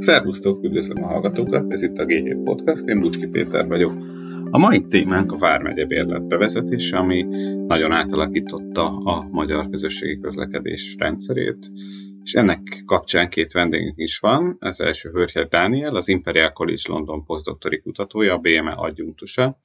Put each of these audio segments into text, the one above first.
Szervusztok, üdvözlöm a hallgatókat, ez itt a G7 Podcast, én Lucski Péter vagyok. A mai témánk a Vármegye bérlet bevezetése, ami nagyon átalakította a magyar közösségi közlekedés rendszerét, és ennek kapcsán két vendégünk is van. Az első Hörher Dániel, az Imperial College London posztdoktori kutatója, a BME adjunktusa,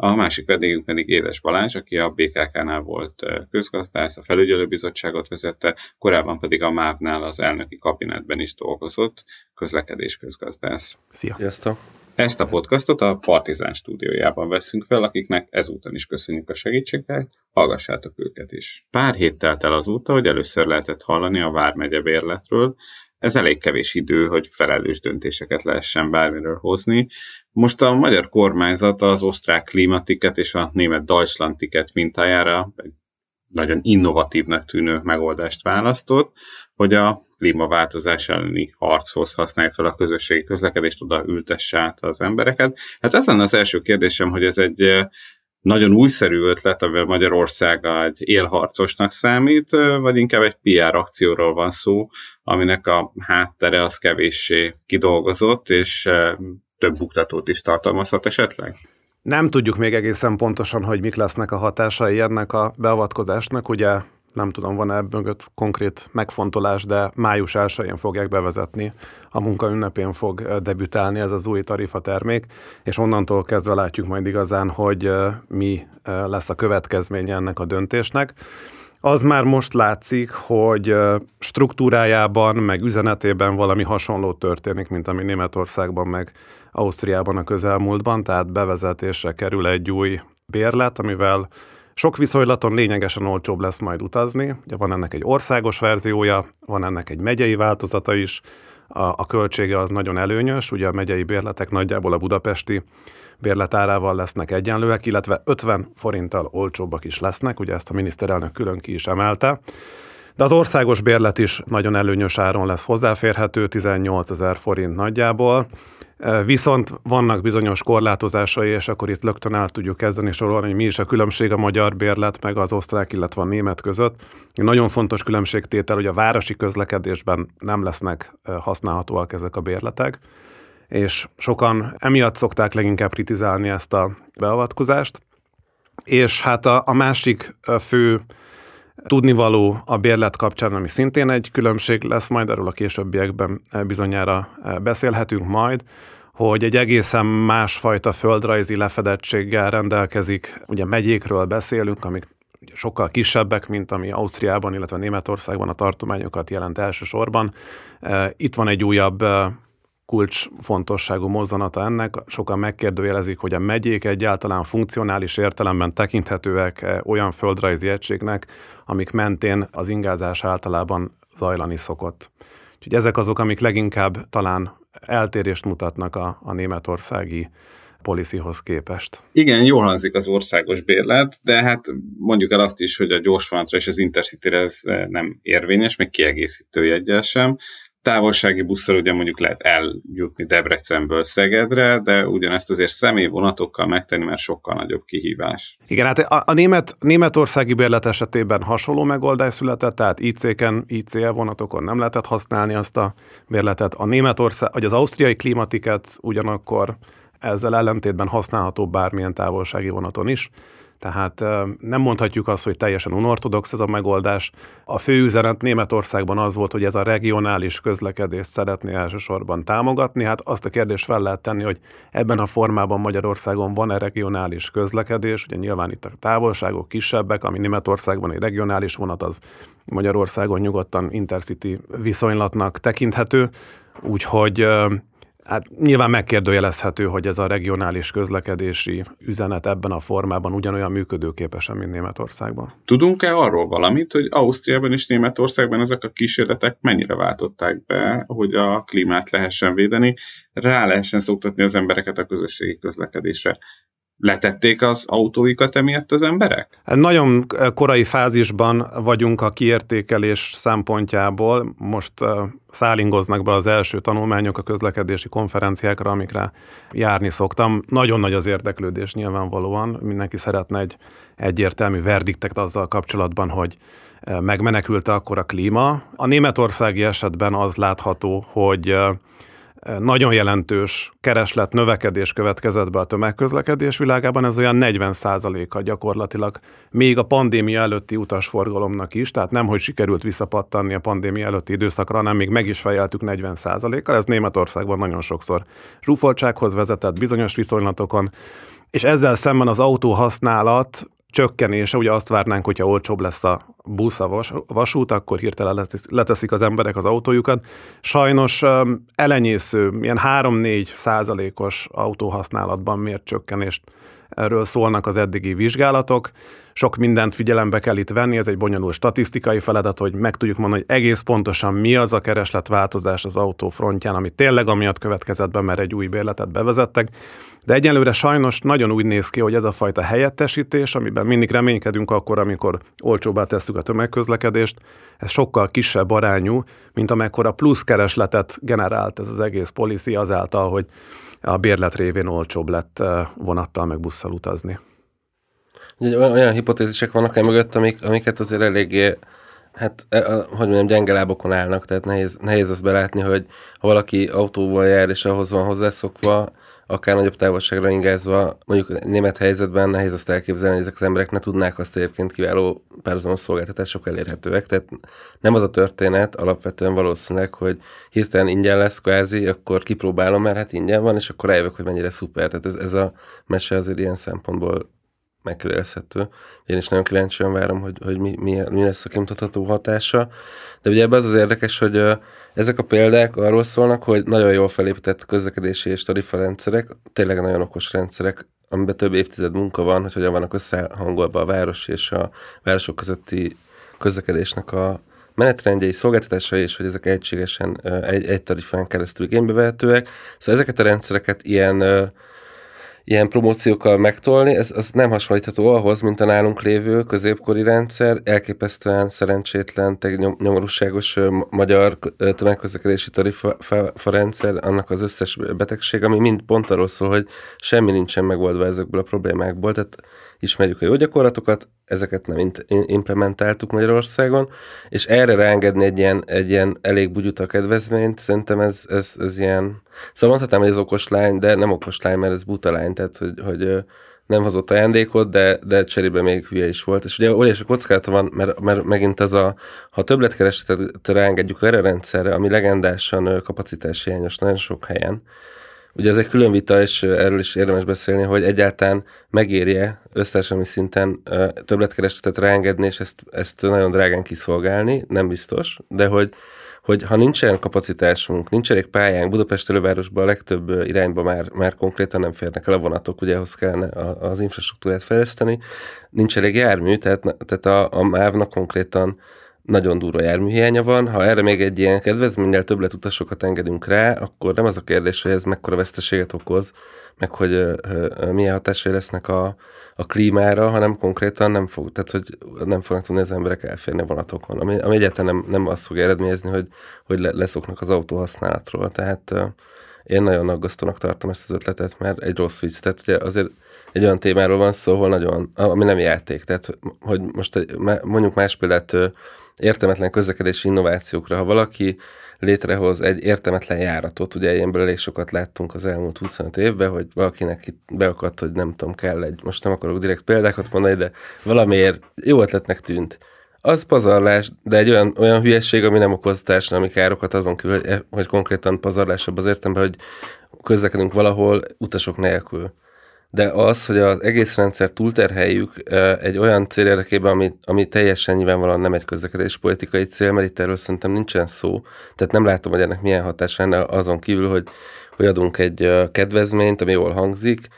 a másik vendégünk pedig Édes Balázs, aki a BKK-nál volt közgazdász, a felügyelőbizottságot vezette, korábban pedig a MÁV-nál az elnöki kabinetben is dolgozott, közlekedés közgazdász. Szia! Sziasztok! Ezt a podcastot a Partizán stúdiójában veszünk fel, akiknek ezúton is köszönjük a segítséget, hallgassátok őket is. Pár hét telt el azóta, hogy először lehetett hallani a Vármegye bérletről, ez elég kevés idő, hogy felelős döntéseket lehessen bármiről hozni. Most a magyar kormányzat az osztrák klímatiket és a német Deutschlandiket mintájára egy nagyon innovatívnak tűnő megoldást választott, hogy a klímaváltozás elleni harchoz használja fel a közösségi közlekedést, oda ültesse át az embereket. Hát ez lenne az első kérdésem, hogy ez egy nagyon újszerű ötlet, amivel Magyarország egy élharcosnak számít, vagy inkább egy PR akcióról van szó, aminek a háttere az kevéssé kidolgozott, és több buktatót is tartalmazhat esetleg? Nem tudjuk még egészen pontosan, hogy mik lesznek a hatásai ennek a beavatkozásnak. Ugye nem tudom, van e mögött konkrét megfontolás, de május 1 fogják bevezetni, a munka ünnepén fog debütálni ez az új tarifa termék, és onnantól kezdve látjuk majd igazán, hogy mi lesz a következménye ennek a döntésnek. Az már most látszik, hogy struktúrájában, meg üzenetében valami hasonló történik, mint ami Németországban, meg Ausztriában a közelmúltban, tehát bevezetésre kerül egy új bérlet, amivel sok viszonylaton lényegesen olcsóbb lesz majd utazni. Ugye van ennek egy országos verziója, van ennek egy megyei változata is, a, a költsége az nagyon előnyös, ugye a megyei bérletek nagyjából a budapesti bérletárával lesznek egyenlőek, illetve 50 forinttal olcsóbbak is lesznek, ugye ezt a miniszterelnök külön ki is emelte. De az országos bérlet is nagyon előnyös áron lesz hozzáférhető, 18 ezer forint nagyjából. Viszont vannak bizonyos korlátozásai, és akkor itt lögtön el tudjuk kezdeni sorolni, hogy mi is a különbség a magyar bérlet meg az osztrák, illetve a német között. Nagyon fontos különbségtétel, hogy a városi közlekedésben nem lesznek használhatóak ezek a bérletek, és sokan emiatt szokták leginkább kritizálni ezt a beavatkozást. És hát a, a másik fő tudnivaló a bérlet kapcsán, ami szintén egy különbség lesz, majd erről a későbbiekben bizonyára beszélhetünk majd, hogy egy egészen másfajta földrajzi lefedettséggel rendelkezik. Ugye megyékről beszélünk, amik sokkal kisebbek, mint ami Ausztriában, illetve Németországban a tartományokat jelent elsősorban. Itt van egy újabb kulcsfontosságú mozzanata ennek. Sokan megkérdőjelezik, hogy a megyék egyáltalán funkcionális értelemben tekinthetőek olyan földrajzi egységnek, amik mentén az ingázás általában zajlani szokott. Úgyhogy ezek azok, amik leginkább talán eltérést mutatnak a, a németországi policyhoz képest. Igen, jól hangzik az országos bérlet, de hát mondjuk el azt is, hogy a gyorsvonatra és az Intercity-re ez nem érvényes, meg kiegészítő jegyel sem távolsági busszal ugye mondjuk lehet eljutni Debrecenből Szegedre, de ugyanezt azért személyvonatokkal megtenni, mert sokkal nagyobb kihívás. Igen, hát a, német, németországi bérlet esetében hasonló megoldás született, tehát IC-ken, ICE vonatokon nem lehetett használni azt a bérletet. A németország, vagy az ausztriai klimatiket ugyanakkor ezzel ellentétben használható bármilyen távolsági vonaton is. Tehát nem mondhatjuk azt, hogy teljesen unortodox ez a megoldás. A fő üzenet Németországban az volt, hogy ez a regionális közlekedést szeretné elsősorban támogatni. Hát azt a kérdést fel lehet tenni, hogy ebben a formában Magyarországon van-e regionális közlekedés. Ugye nyilván itt a távolságok kisebbek, ami Németországban egy regionális vonat, az Magyarországon nyugodtan intercity viszonylatnak tekinthető. Úgyhogy Hát nyilván megkérdőjelezhető, hogy ez a regionális közlekedési üzenet ebben a formában ugyanolyan működőképesen, mint Németországban. Tudunk-e arról valamit, hogy Ausztriában és Németországban ezek a kísérletek mennyire váltották be, hogy a klímát lehessen védeni, rá lehessen szoktatni az embereket a közösségi közlekedésre? Letették az autóikat emiatt az emberek? Nagyon korai fázisban vagyunk a kiértékelés szempontjából. Most szállingoznak be az első tanulmányok a közlekedési konferenciákra, amikre járni szoktam. Nagyon nagy az érdeklődés nyilvánvalóan. Mindenki szeretne egy egyértelmű verdiktet azzal kapcsolatban, hogy megmenekült akkor a klíma. A németországi esetben az látható, hogy nagyon jelentős kereslet növekedés következett be a tömegközlekedés világában, ez olyan 40% a gyakorlatilag még a pandémia előtti utasforgalomnak is, tehát nem, hogy sikerült visszapattanni a pandémia előtti időszakra, hanem még meg is fejeltük 40% kal ez Németországban nagyon sokszor zsúfoltsághoz vezetett bizonyos viszonylatokon, és ezzel szemben az autó használat csökkenése, ugye azt várnánk, hogyha olcsóbb lesz a busz, a vas, vasút, akkor hirtelen leteszik az emberek az autójukat. Sajnos elenyésző, ilyen 3-4 százalékos autóhasználatban miért csökkenést erről szólnak az eddigi vizsgálatok. Sok mindent figyelembe kell itt venni, ez egy bonyolult statisztikai feladat, hogy meg tudjuk mondani, hogy egész pontosan mi az a keresletváltozás az autó frontján, ami tényleg amiatt következett be, mert egy új bérletet bevezettek. De egyelőre sajnos nagyon úgy néz ki, hogy ez a fajta helyettesítés, amiben mindig reménykedünk akkor, amikor olcsóbbá tesszük a tömegközlekedést, ez sokkal kisebb arányú, mint amekkora plusz keresletet generált ez az egész policy azáltal, hogy a bérlet révén olcsóbb lett eh, vonattal meg busszal utazni. Olyan hipotézisek vannak el mögött, amik, amiket azért eléggé hát, e, hogy mondjam, gyenge lábokon állnak, tehát nehéz, nehéz azt belátni, hogy ha valaki autóval jár, és ahhoz van hozzászokva, akár nagyobb távolságra ingázva, mondjuk német helyzetben nehéz azt elképzelni, hogy ezek az emberek ne tudnák azt egyébként kiváló párhuzamos szolgáltatások elérhetőek. Tehát nem az a történet alapvetően valószínűleg, hogy hirtelen ingyen lesz kvázi, akkor kipróbálom, mert hát ingyen van, és akkor rájövök, hogy mennyire szuper. Tehát ez, ez a mese azért ilyen szempontból megkérdezhető. Én is nagyon kíváncsian várom, hogy, hogy mi, mi, mi lesz a kimutatható hatása. De ugye ebben az az érdekes, hogy ezek a példák arról szólnak, hogy nagyon jól felépített közlekedési és tarifarendszerek, tényleg nagyon okos rendszerek, amiben több évtized munka van, hogy hogyan vannak összehangolva a város és a városok közötti közlekedésnek a menetrendjei, szolgáltatásai, és hogy ezek egységesen egy, egy tarifán keresztül igénybe vehetőek. Szóval ezeket a rendszereket ilyen ilyen promóciókkal megtolni, ez az nem hasonlítható ahhoz, mint a nálunk lévő középkori rendszer, elképesztően szerencsétlen, nyomorúságos magyar tömegközlekedési tarifa rendszer, annak az összes betegség, ami mind pont arról szól, hogy semmi nincsen megoldva ezekből a problémákból, tehát ismerjük a jó gyakorlatokat, ezeket nem implementáltuk Magyarországon, és erre ráengedni egy ilyen, egy ilyen elég bugyuta kedvezményt, szerintem ez, ez, ez ilyen, szóval mondhatnám, hogy ez okos lány, de nem okos lány, mert ez buta lány, tehát hogy, hogy nem hozott ajándékot, de, de cserébe még hülye is volt. És ugye óriási kockázata van, mert, mert megint az a, ha többletkeresetet ráengedjük erre a rendszerre, ami legendásan kapacitáshiányos nagyon sok helyen, Ugye ez egy külön vita, és erről is érdemes beszélni, hogy egyáltalán megérje össztársadalmi szinten többletkeresletet ráengedni, és ezt, ezt nagyon drágán kiszolgálni, nem biztos, de hogy, hogy ha nincsen kapacitásunk, nincs elég pályánk, Budapest elővárosban a legtöbb irányba már, már konkrétan nem férnek el a vonatok, ugye ahhoz kellene az infrastruktúrát fejleszteni, nincs elég jármű, tehát, tehát a, a MÁV-nak konkrétan nagyon durva járműhiánya van. Ha erre még egy ilyen kedvezménnyel többlet utasokat engedünk rá, akkor nem az a kérdés, hogy ez mekkora veszteséget okoz, meg hogy uh, milyen hatásai lesznek a, a klímára, hanem konkrétan nem fog, tehát hogy nem fognak tudni az emberek elférni a vonatokon, ami, ami egyáltalán nem, nem azt fog eredményezni, hogy, hogy leszoknak az autó használatról. Tehát uh, én nagyon aggasztónak tartom ezt az ötletet, mert egy rossz vicc. Tehát ugye azért egy olyan témáról van szó, ahol nagyon, ami nem játék. Tehát, hogy most egy, mondjuk más példát értelmetlen közlekedési innovációkra. Ha valaki létrehoz egy értelmetlen járatot, ugye ilyenből elég sokat láttunk az elmúlt 25 évben, hogy valakinek itt beakadt, hogy nem tudom, kell egy, most nem akarok direkt példákat mondani, de valamiért jó ötletnek tűnt. Az pazarlás, de egy olyan, olyan hülyesség, ami nem okoz társadalmi károkat azon kívül, hogy, hogy konkrétan pazarlásabb az értelemben, hogy közlekedünk valahol utasok nélkül de az, hogy az egész rendszer túlterheljük egy olyan cél érdekében, ami, ami teljesen nyilvánvalóan nem egy közlekedés politikai cél, mert itt erről szerintem nincsen szó. Tehát nem látom, hogy ennek milyen hatása lenne azon kívül, hogy, hogy adunk egy kedvezményt, ami jól hangzik,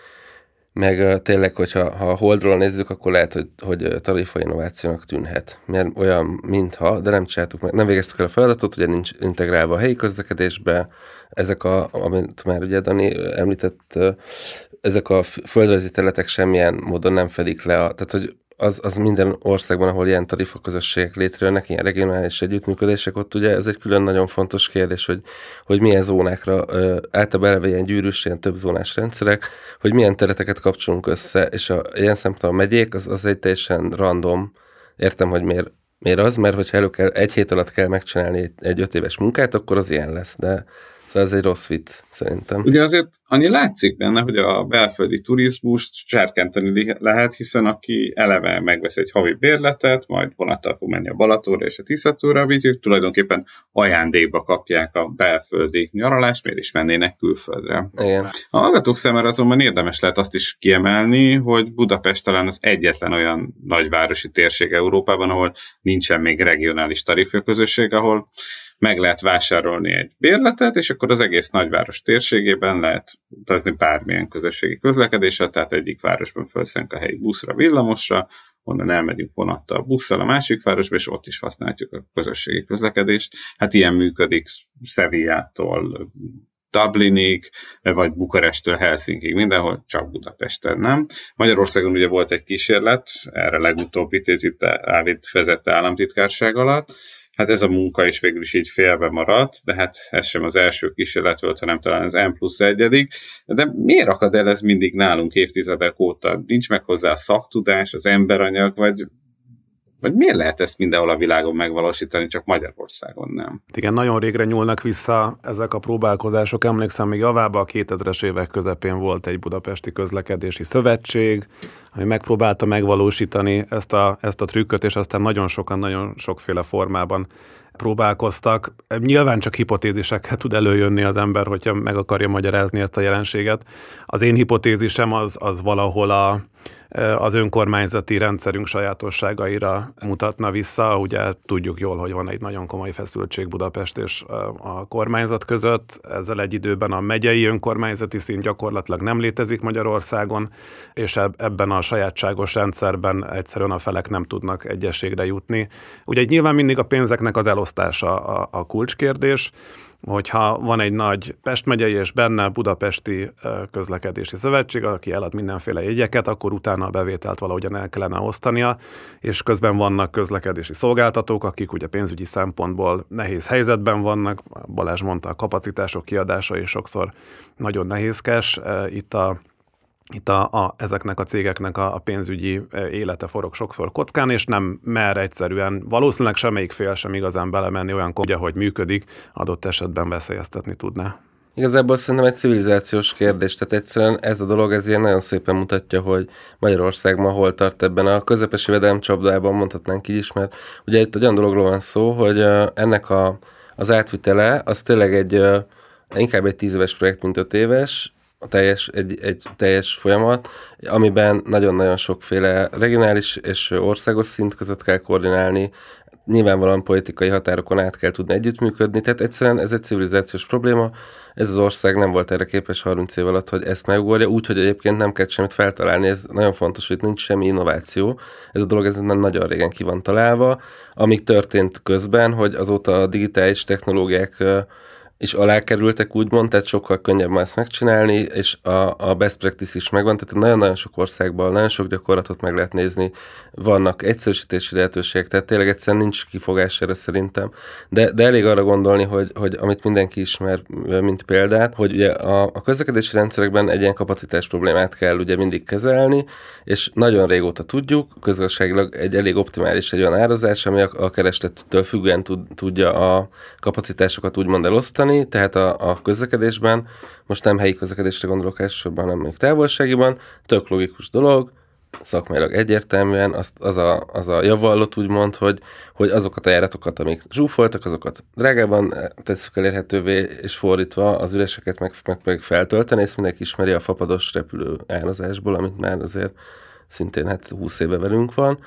meg tényleg, hogyha ha a holdról nézzük, akkor lehet, hogy, hogy tarifa innovációnak tűnhet. Mert olyan, mintha, de nem csináltuk meg, nem végeztük el a feladatot, ugye nincs integrálva a helyi közlekedésbe, ezek a, amit már ugye Dani említett, ezek a földrajzi területek semmilyen módon nem fedik le, a, tehát hogy az, az minden országban, ahol ilyen tarifaközösségek létrejönnek, ilyen regionális együttműködések, ott ugye ez egy külön nagyon fontos kérdés, hogy, hogy milyen zónákra, általában eleve ilyen gyűrűs, ilyen több zónás rendszerek, hogy milyen területeket kapcsolunk össze, és a ilyen szempontból a megyék, az, az egy teljesen random, értem, hogy miért, miért az, mert hogyha elő kell, egy hét alatt kell megcsinálni egy, egy öt éves munkát, akkor az ilyen lesz, de Szóval ez egy rossz vicc, szerintem. Ugye azért annyi látszik benne, hogy a belföldi turizmust serkenteni lehet, hiszen aki eleve megvesz egy havi bérletet, majd vonattal fog menni a Balatóra és a Tiszatóra, ők tulajdonképpen ajándékba kapják a belföldi nyaralást, miért is mennének külföldre. Igen. A hallgatók számára azonban érdemes lehet azt is kiemelni, hogy Budapest talán az egyetlen olyan nagyvárosi térség Európában, ahol nincsen még regionális tarifőközösség, ahol meg lehet vásárolni egy bérletet, és akkor az egész nagyváros térségében lehet utazni bármilyen közösségi közlekedésre, tehát egyik városban felszánk a helyi buszra, villamosra, onnan elmegyünk vonattal busszal a másik városba, és ott is használjuk a közösségi közlekedést. Hát ilyen működik Szevillától Dublinig, vagy Bukarestől Helsinkig, mindenhol, csak Budapesten nem. Magyarországon ugye volt egy kísérlet, erre legutóbb itt Ávid vezette államtitkárság alatt, Hát ez a munka is végül is így félbe maradt, de hát ez sem az első kísérlet volt, hanem talán az M plusz egyedik. De miért akad el ez mindig nálunk évtizedek óta? Nincs meg hozzá a szaktudás, az emberanyag, vagy vagy miért lehet ezt mindenhol a világon megvalósítani, csak Magyarországon nem? Igen, nagyon régre nyúlnak vissza ezek a próbálkozások. Emlékszem, még javába a 2000-es évek közepén volt egy budapesti közlekedési szövetség, ami megpróbálta megvalósítani ezt a, ezt a trükköt, és aztán nagyon sokan, nagyon sokféle formában próbálkoztak. Nyilván csak hipotézisekkel tud előjönni az ember, hogyha meg akarja magyarázni ezt a jelenséget. Az én hipotézisem az, az valahol a, az önkormányzati rendszerünk sajátosságaira mutatna vissza. Ugye tudjuk jól, hogy van egy nagyon komoly feszültség Budapest és a kormányzat között. Ezzel egy időben a megyei önkormányzati szint gyakorlatilag nem létezik Magyarországon, és ebben a sajátságos rendszerben egyszerűen a felek nem tudnak egyességre jutni. Ugye nyilván mindig a pénzeknek az elosztása a, a kulcskérdés, hogyha van egy nagy Pest megyei és benne Budapesti közlekedési szövetség, aki elad mindenféle jegyeket, akkor utána a bevételt valahogyan el kellene osztania, és közben vannak közlekedési szolgáltatók, akik ugye pénzügyi szempontból nehéz helyzetben vannak. Balázs mondta, a kapacitások kiadása és sokszor nagyon nehézkes. Itt a itt a, a, ezeknek a cégeknek a, a pénzügyi élete forog sokszor kockán, és nem mer egyszerűen, valószínűleg semmelyik fél sem igazán belemenni olyan kódja, hogy működik, adott esetben veszélyeztetni tudná. Igazából szerintem egy civilizációs kérdés, tehát egyszerűen ez a dolog, ez ilyen nagyon szépen mutatja, hogy Magyarország ma hol tart ebben a közepes jövedelem csapdában, mondhatnánk így is, mert ugye itt olyan dologról van szó, hogy ennek a, az átvitele, az tényleg egy inkább egy tíz projekt, mint öt éves, a teljes, egy, egy teljes folyamat, amiben nagyon-nagyon sokféle regionális és országos szint között kell koordinálni, nyilvánvalóan politikai határokon át kell tudni együttműködni, tehát egyszerűen ez egy civilizációs probléma, ez az ország nem volt erre képes 30 év alatt, hogy ezt megoldja, úgyhogy egyébként nem kell semmit feltalálni, ez nagyon fontos, hogy nincs semmi innováció, ez a dolog ez nem nagyon régen ki van találva, amik történt közben, hogy azóta a digitális technológiák és alákerültek úgymond, tehát sokkal könnyebb már ezt megcsinálni, és a, a best practice is megvan, tehát nagyon-nagyon sok országban nagyon sok gyakorlatot meg lehet nézni, vannak egyszerűsítési lehetőségek, tehát tényleg egyszerűen nincs kifogás erre szerintem, de, de elég arra gondolni, hogy, hogy amit mindenki ismer, mint példát, hogy ugye a, a közlekedési rendszerekben egy ilyen kapacitás problémát kell ugye mindig kezelni, és nagyon régóta tudjuk, közgazdaságilag egy elég optimális egy olyan árazás, ami a, a kerestettől függően tud, tudja a kapacitásokat úgymond elosztani, javítani, tehát a, a közlekedésben, most nem helyi közlekedésre gondolok elsősorban, hanem még távolságiban, tök logikus dolog, szakmailag egyértelműen az, az, a, az a javallott úgymond, hogy, hogy azokat a járatokat, amik zsúfoltak, azokat drágában tesszük elérhetővé, és fordítva az üreseket meg, meg, meg feltölteni, és mindenki ismeri a fapados repülő árazásból, amit már azért szintén hát 20 éve velünk van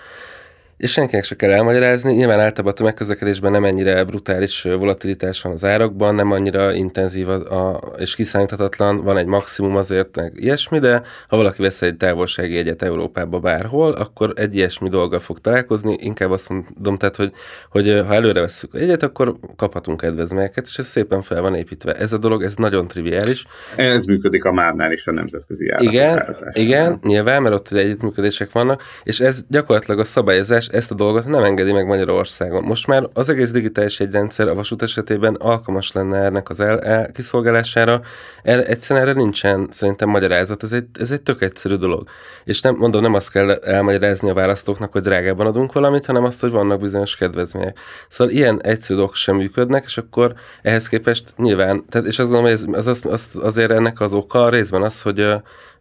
és senkinek se kell elmagyarázni. Nyilván általában a tömegközlekedésben nem ennyire brutális volatilitás van az árakban, nem annyira intenzív a, a, és kiszámíthatatlan, van egy maximum azért, meg ilyesmi, de ha valaki vesz egy távolsági egyet Európába bárhol, akkor egy ilyesmi dolga fog találkozni. Inkább azt mondom, tehát, hogy, hogy ha előre veszük egyet, akkor kaphatunk kedvezményeket, és ez szépen fel van építve. Ez a dolog, ez nagyon triviális. Ez működik a Márnál is a nemzetközi Igen, igen, nyilván, mert ott együttműködések vannak, és ez gyakorlatilag a szabályozás ezt a dolgot nem engedi meg Magyarországon. Most már az egész digitális egyrendszer a vasút esetében alkalmas lenne ennek az el, el, kiszolgálására. Erre, egyszerűen erre nincsen szerintem magyarázat. Ez egy, ez egy tök egyszerű dolog. És nem mondom, nem azt kell elmagyarázni a választóknak, hogy drágában adunk valamit, hanem azt, hogy vannak bizonyos kedvezmények. Szóval ilyen egyszerű dolgok sem működnek, és akkor ehhez képest nyilván, tehát, és azt gondolom, hogy ez, az, az, az, azért ennek az oka részben az, hogy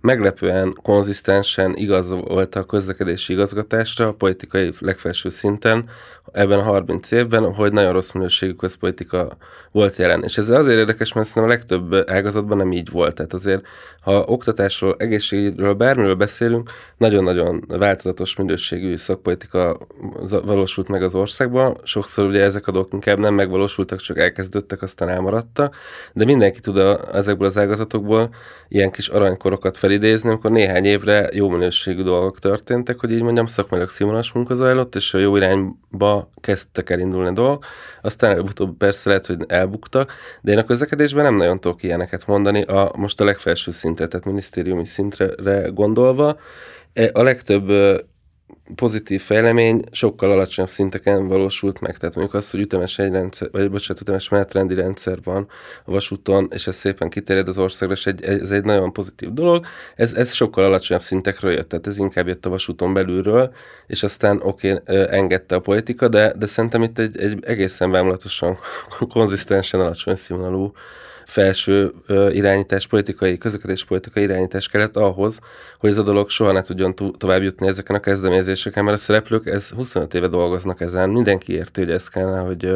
meglepően konzisztensen igaz volt a közlekedési igazgatásra a politikai legfelső szinten ebben a 30 évben, hogy nagyon rossz minőségű közpolitika volt jelen. És ez azért érdekes, mert szerintem a legtöbb ágazatban nem így volt. Tehát azért, ha oktatásról, egészségügyről, bármiről beszélünk, nagyon-nagyon változatos minőségű szakpolitika valósult meg az országban. Sokszor ugye ezek a dolgok inkább nem megvalósultak, csak elkezdődtek, aztán elmaradtak. De mindenki tud a, ezekből az ágazatokból ilyen kis aranykorokat fel felidézni, amikor néhány évre jó minőségű dolgok történtek, hogy így mondjam, szakmailag színvonalas munka zajlott, és a jó irányba kezdtek elindulni a dolgok. Aztán előbb-utóbb persze lehet, hogy elbuktak, de én a közlekedésben nem nagyon tudok ilyeneket mondani, a, most a legfelső szintre, tehát minisztériumi szintre gondolva. E, a legtöbb pozitív fejlemény sokkal alacsonyabb szinteken valósult meg. Tehát mondjuk az, hogy ütemes egy rendszer, vagy bocsánat, ütemes menetrendi rendszer van a vasúton, és ez szépen kiterjed az országra, és egy, ez egy nagyon pozitív dolog. Ez, ez sokkal alacsonyabb szintekről jött, tehát ez inkább jött a vasúton belülről, és aztán oké, okay, engedte a politika, de, de szerintem itt egy, egy egészen vámlatosan, konzisztensen alacsony színvonalú felső irányítás, politikai, közlekedés politikai irányítás kellett ahhoz, hogy ez a dolog soha ne tudjon tovább jutni ezeken a kezdeményezéseken, mert a szereplők ez 25 éve dolgoznak ezen, mindenki érti, hogy ez kellene, hogy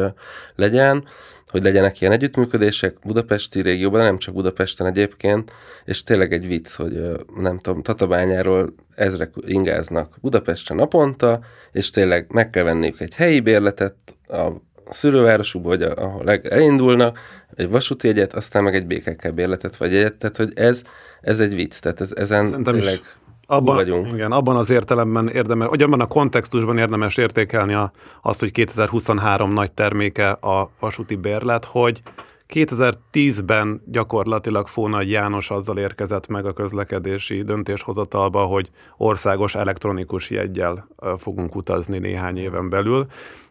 legyen, hogy legyenek ilyen együttműködések Budapesti régióban, nem csak Budapesten egyébként, és tényleg egy vicc, hogy nem tudom, Tatabányáról ezrek ingáznak Budapesten naponta, és tényleg meg kell venniük egy helyi bérletet a szülővárosukba, vagy ahol elindulnak, egy vasúti jegyet, aztán meg egy BKK bérletet, vagy egyet, tehát hogy ez, ez egy vicc, tehát ez, ezen Szerintem tényleg... Is abban, vagyunk. Igen, abban az értelemben érdemes, vagy abban a kontextusban érdemes értékelni a, azt, hogy 2023 nagy terméke a vasúti bérlet, hogy 2010-ben gyakorlatilag Fónagy János azzal érkezett meg a közlekedési döntéshozatalba, hogy országos elektronikus jeggyel fogunk utazni néhány éven belül.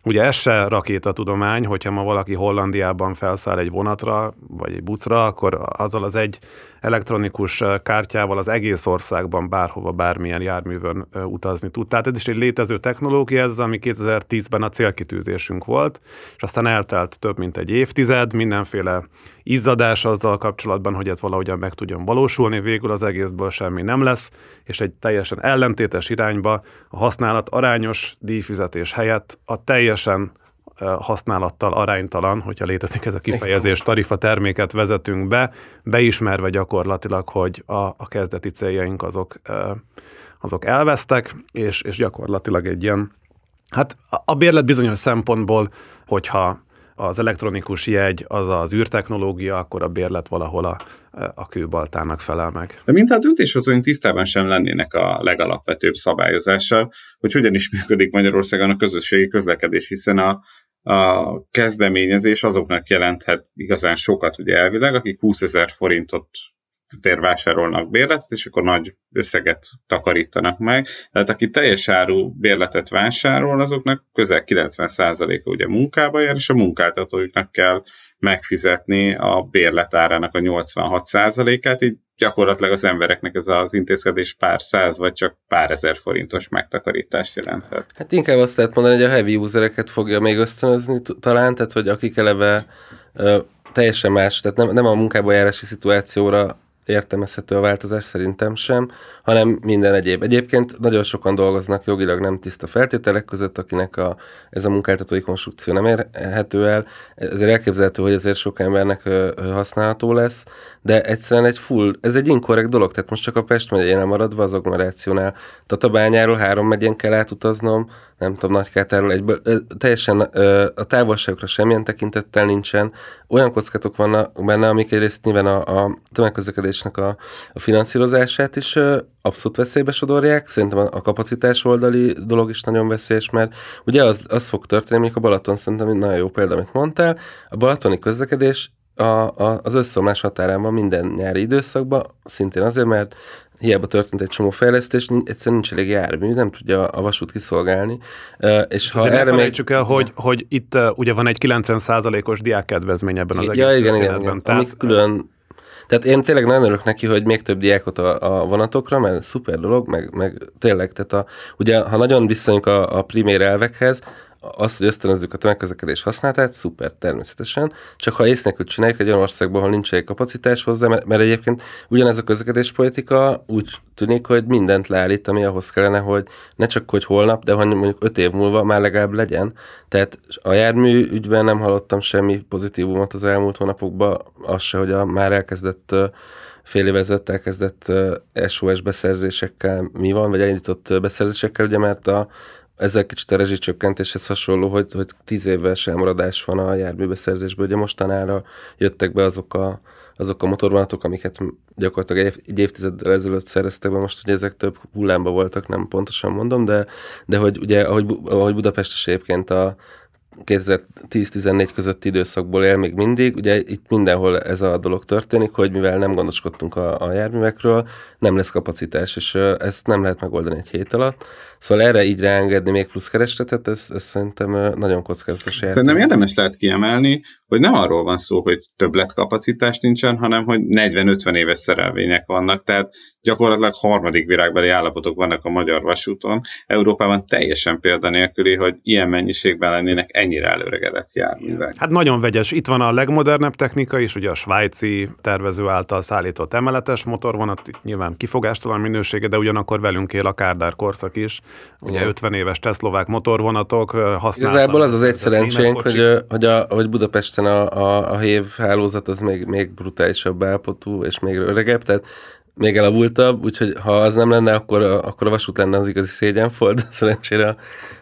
Ugye ez se rakétatudomány, hogyha ma valaki Hollandiában felszáll egy vonatra, vagy egy buszra, akkor azzal az egy elektronikus kártyával az egész országban bárhova, bármilyen járművön utazni tud. Tehát ez is egy létező technológia, ez ami 2010-ben a célkitűzésünk volt, és aztán eltelt több mint egy évtized, mindenféle izzadás azzal kapcsolatban, hogy ez valahogyan meg tudjon valósulni, végül az egészből semmi nem lesz, és egy teljesen ellentétes irányba a használat arányos díjfizetés helyett a teljesen használattal aránytalan, hogyha létezik ez a kifejezés, tarifa terméket vezetünk be, beismerve gyakorlatilag, hogy a, a kezdeti céljaink azok, azok elvesztek, és, és gyakorlatilag egy ilyen, hát a bérlet bizonyos szempontból, hogyha az elektronikus jegy az az űrtechnológia, akkor a bérlet valahol a, a kőbaltának felel meg. De mint hát döntéshozóink tisztában sem lennének a legalapvetőbb szabályozással, hogy hogyan is működik Magyarországon a közösségi közlekedés, hiszen a, a kezdeményezés azoknak jelenthet igazán sokat, ugye elvileg, akik 20 ezer forintot tér vásárolnak bérletet, és akkor nagy összeget takarítanak meg. Tehát aki teljes áru bérletet vásárol, azoknak közel 90%-a ugye munkába jár, és a munkáltatójuknak kell megfizetni a bérletárának a 86%-át, így gyakorlatilag az embereknek ez az intézkedés pár száz vagy csak pár ezer forintos megtakarítást jelenthet. Hát inkább azt lehet mondani, hogy a heavy usereket fogja még ösztönözni talán, tehát hogy akik eleve ö, teljesen más, tehát nem, nem a munkába járási szituációra értelmezhető a változás, szerintem sem, hanem minden egyéb. Egyébként nagyon sokan dolgoznak jogilag nem tiszta feltételek között, akinek a, ez a munkáltatói konstrukció nem érhető el. Ezért elképzelhető, hogy ezért sok embernek ö, használható lesz, de egyszerűen egy full, ez egy inkorrekt dolog, tehát most csak a Pest megyén maradva az agglomerációnál. Tatabányáról három megyén kell átutaznom, nem tudom, Nagykátáról egyből, ö, teljesen ö, a távolságokra semmilyen tekintettel nincsen. Olyan kockátok vannak benne, amik egyrészt nyilván a, a tömegközlekedésnek a, a finanszírozását is abszolút veszélybe sodorják. Szerintem a, a kapacitás oldali dolog is nagyon veszélyes, mert ugye az, az fog történni, mondjuk a Balaton szerintem nagyon jó példa, amit mondtál. A balatoni közlekedés a, a, az összeomlás határán van minden nyári időszakban, szintén azért, mert hiába történt egy csomó fejlesztés, egyszerűen nincs elég jármű, nem tudja a vasút kiszolgálni. És ha erre még... el, hogy, hogy itt ugye van egy 90%-os diákkedvezmény ebben az ja, egész igen, igen, igen. Tehát... Amik külön tehát én tényleg nagyon örülök neki, hogy még több diákot a, a vonatokra, mert szuper dolog, meg, meg tényleg, tehát a, ugye ha nagyon visszajönk a, a primér elvekhez, az, hogy ösztönözzük a tömegközlekedés használatát, szuper, természetesen. Csak ha ész nélkül csináljuk egy olyan országban, ahol nincs egy kapacitás hozzá, mert, mert egyébként ugyanez a közlekedéspolitika úgy tűnik, hogy mindent leállít, ami ahhoz kellene, hogy ne csak hogy holnap, de hogy mondjuk öt év múlva már legalább legyen. Tehát a jármű ügyben nem hallottam semmi pozitívumot az elmúlt hónapokban, az se, hogy a már elkezdett fél évezett elkezdett SOS beszerzésekkel mi van, vagy elindított beszerzésekkel, ugye mert a, ezzel kicsit a rezsicsökkentéshez hasonló, hogy, hogy tíz éves elmaradás van a járműbeszerzésből. Ugye mostanára jöttek be azok a, azok a motorvonatok, amiket gyakorlatilag egy, egy évtizeddel ezelőtt szereztek be, most ugye ezek több hullámba voltak, nem pontosan mondom, de, de hogy ugye, ahogy, ahogy Budapest is egyébként a, 2010-14 közötti időszakból él még mindig. Ugye itt mindenhol ez a dolog történik, hogy mivel nem gondoskodtunk a, a járművekről, nem lesz kapacitás, és ezt nem lehet megoldani egy hét alatt. Szóval erre így ráengedni még plusz keresletet, ez, ez szerintem nagyon kockázatos játék. Szerintem érdemes lehet kiemelni, hogy nem arról van szó, hogy többletkapacitást nincsen, hanem hogy 40-50 éves szerelvények vannak, tehát gyakorlatilag harmadik virágbeli állapotok vannak a magyar vasúton. Európában teljesen példanélküli, hogy ilyen mennyiségben lennének ennyire előregedett járművek. Hát nagyon vegyes. Itt van a legmodernebb technika is, ugye a svájci tervező által szállított emeletes motorvonat, nyilván kifogástalan minősége, de ugyanakkor velünk él a Kárdár korszak is. Ugye Igen. 50 éves teszlovák motorvonatok használnak. Igazából az az egy szerencsénk, hogy, hogy, a, hogy Budapesten a, a, a hév hálózat az még, még brutálisabb állapotú és még öregebb, tehát még elavultabb, úgyhogy ha az nem lenne, akkor, akkor a vasút lenne az igazi szégyenfold, szerencsére a,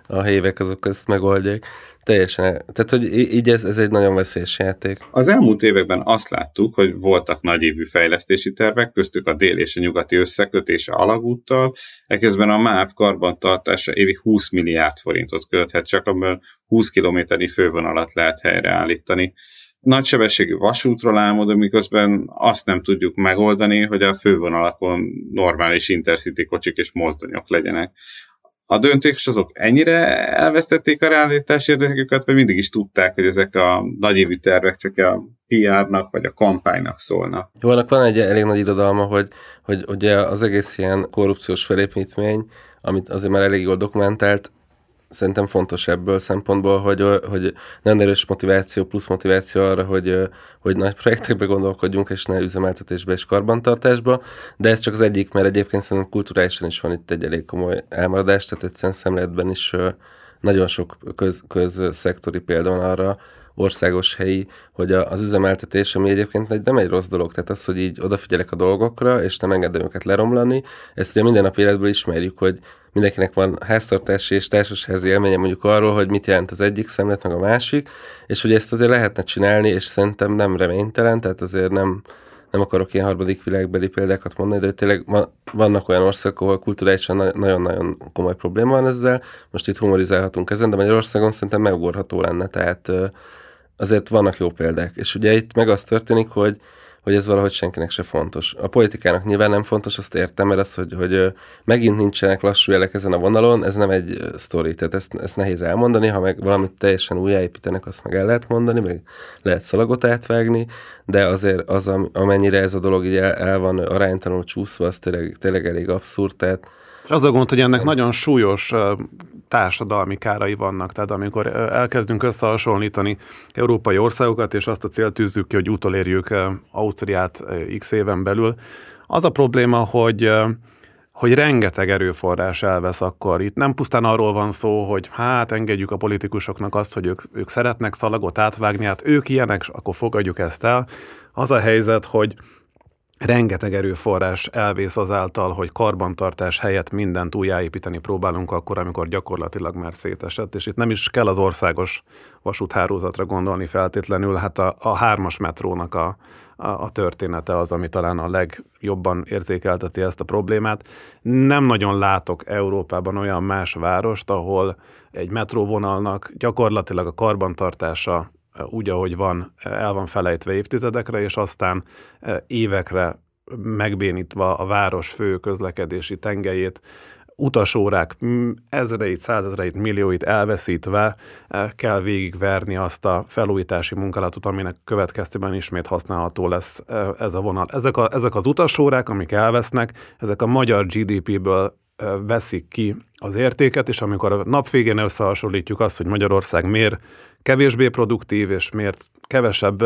a hévek azok ezt megoldják. Teljesen. Tehát, hogy így ez, ez egy nagyon veszélyes játék. Az elmúlt években azt láttuk, hogy voltak nagyévű fejlesztési tervek, köztük a dél és a nyugati összekötése alagúttal, eközben a MÁV karbantartása évi 20 milliárd forintot költhet, csak amiből 20 kilométernyi fővonalat lehet helyreállítani nagysebességű vasútról álmodunk, miközben azt nem tudjuk megoldani, hogy a fővonalakon normális intercity kocsik és mozdonyok legyenek a döntés azok ennyire elvesztették a realitás érdeküket, vagy mindig is tudták, hogy ezek a nagyévű tervek csak a PR-nak vagy a kampánynak szólnak. Jó, annak van egy elég nagy irodalma, hogy, hogy ugye az egész ilyen korrupciós felépítmény, amit azért már elég jól dokumentált, szerintem fontos ebből szempontból, hogy, hogy nem erős motiváció, plusz motiváció arra, hogy, hogy nagy projektekbe gondolkodjunk, és ne üzemeltetésbe és karbantartásba, de ez csak az egyik, mert egyébként szerintem kulturálisan is van itt egy elég komoly elmaradás, tehát egyszerűen szemléletben is nagyon sok köz, közszektori példa van arra, országos helyi, hogy az üzemeltetés, ami egyébként nem egy rossz dolog, tehát az, hogy így odafigyelek a dolgokra, és nem engedem őket leromlani, ezt ugye minden nap életből ismerjük, hogy mindenkinek van háztartási és társasházi élménye mondjuk arról, hogy mit jelent az egyik szemlet, meg a másik, és hogy ezt azért lehetne csinálni, és szerintem nem reménytelen, tehát azért nem, nem akarok ilyen harmadik világbeli példákat mondani, de tényleg vannak olyan országok, ahol kulturálisan nagyon-nagyon komoly probléma van ezzel, most itt humorizálhatunk ezen, de Magyarországon szerintem megugorható lenne, tehát azért vannak jó példák. És ugye itt meg az történik, hogy hogy ez valahogy senkinek se fontos. A politikának nyilván nem fontos, azt értem, mert az, hogy, hogy megint nincsenek lassú jelek ezen a vonalon, ez nem egy sztori, tehát ezt, ezt nehéz elmondani, ha meg valamit teljesen újjáépítenek, azt meg el lehet mondani, meg lehet szalagot átvágni, de azért az, amennyire ez a dolog így el, el van aránytalanul csúszva, az tényleg, tényleg elég abszurd, tehát és az a gond, hogy ennek nagyon súlyos társadalmi kárai vannak. Tehát amikor elkezdünk összehasonlítani európai országokat, és azt a célt tűzzük ki, hogy utolérjük Ausztriát x éven belül, az a probléma, hogy hogy rengeteg erőforrás elvesz akkor. Itt nem pusztán arról van szó, hogy hát engedjük a politikusoknak azt, hogy ők, ők szeretnek szalagot átvágni, hát ők ilyenek, akkor fogadjuk ezt el. Az a helyzet, hogy rengeteg erőforrás elvész azáltal, hogy karbantartás helyett mindent újjáépíteni próbálunk akkor, amikor gyakorlatilag már szétesett, és itt nem is kell az országos vasúthálózatra gondolni feltétlenül, hát a, a hármas metrónak a, a, a története az, ami talán a legjobban érzékelteti ezt a problémát. Nem nagyon látok Európában olyan más várost, ahol egy metróvonalnak gyakorlatilag a karbantartása úgy, ahogy van, el van felejtve évtizedekre, és aztán évekre megbénítva a város fő közlekedési tengelyét, utasórák ezreit, százezreit, millióit elveszítve eh, kell végigverni azt a felújítási munkálatot, aminek következtében ismét használható lesz eh, ez a vonal. Ezek, a, ezek az utasórák, amik elvesznek, ezek a magyar GDP-ből veszik ki az értéket, és amikor a nap végén összehasonlítjuk azt, hogy Magyarország miért kevésbé produktív, és miért kevesebb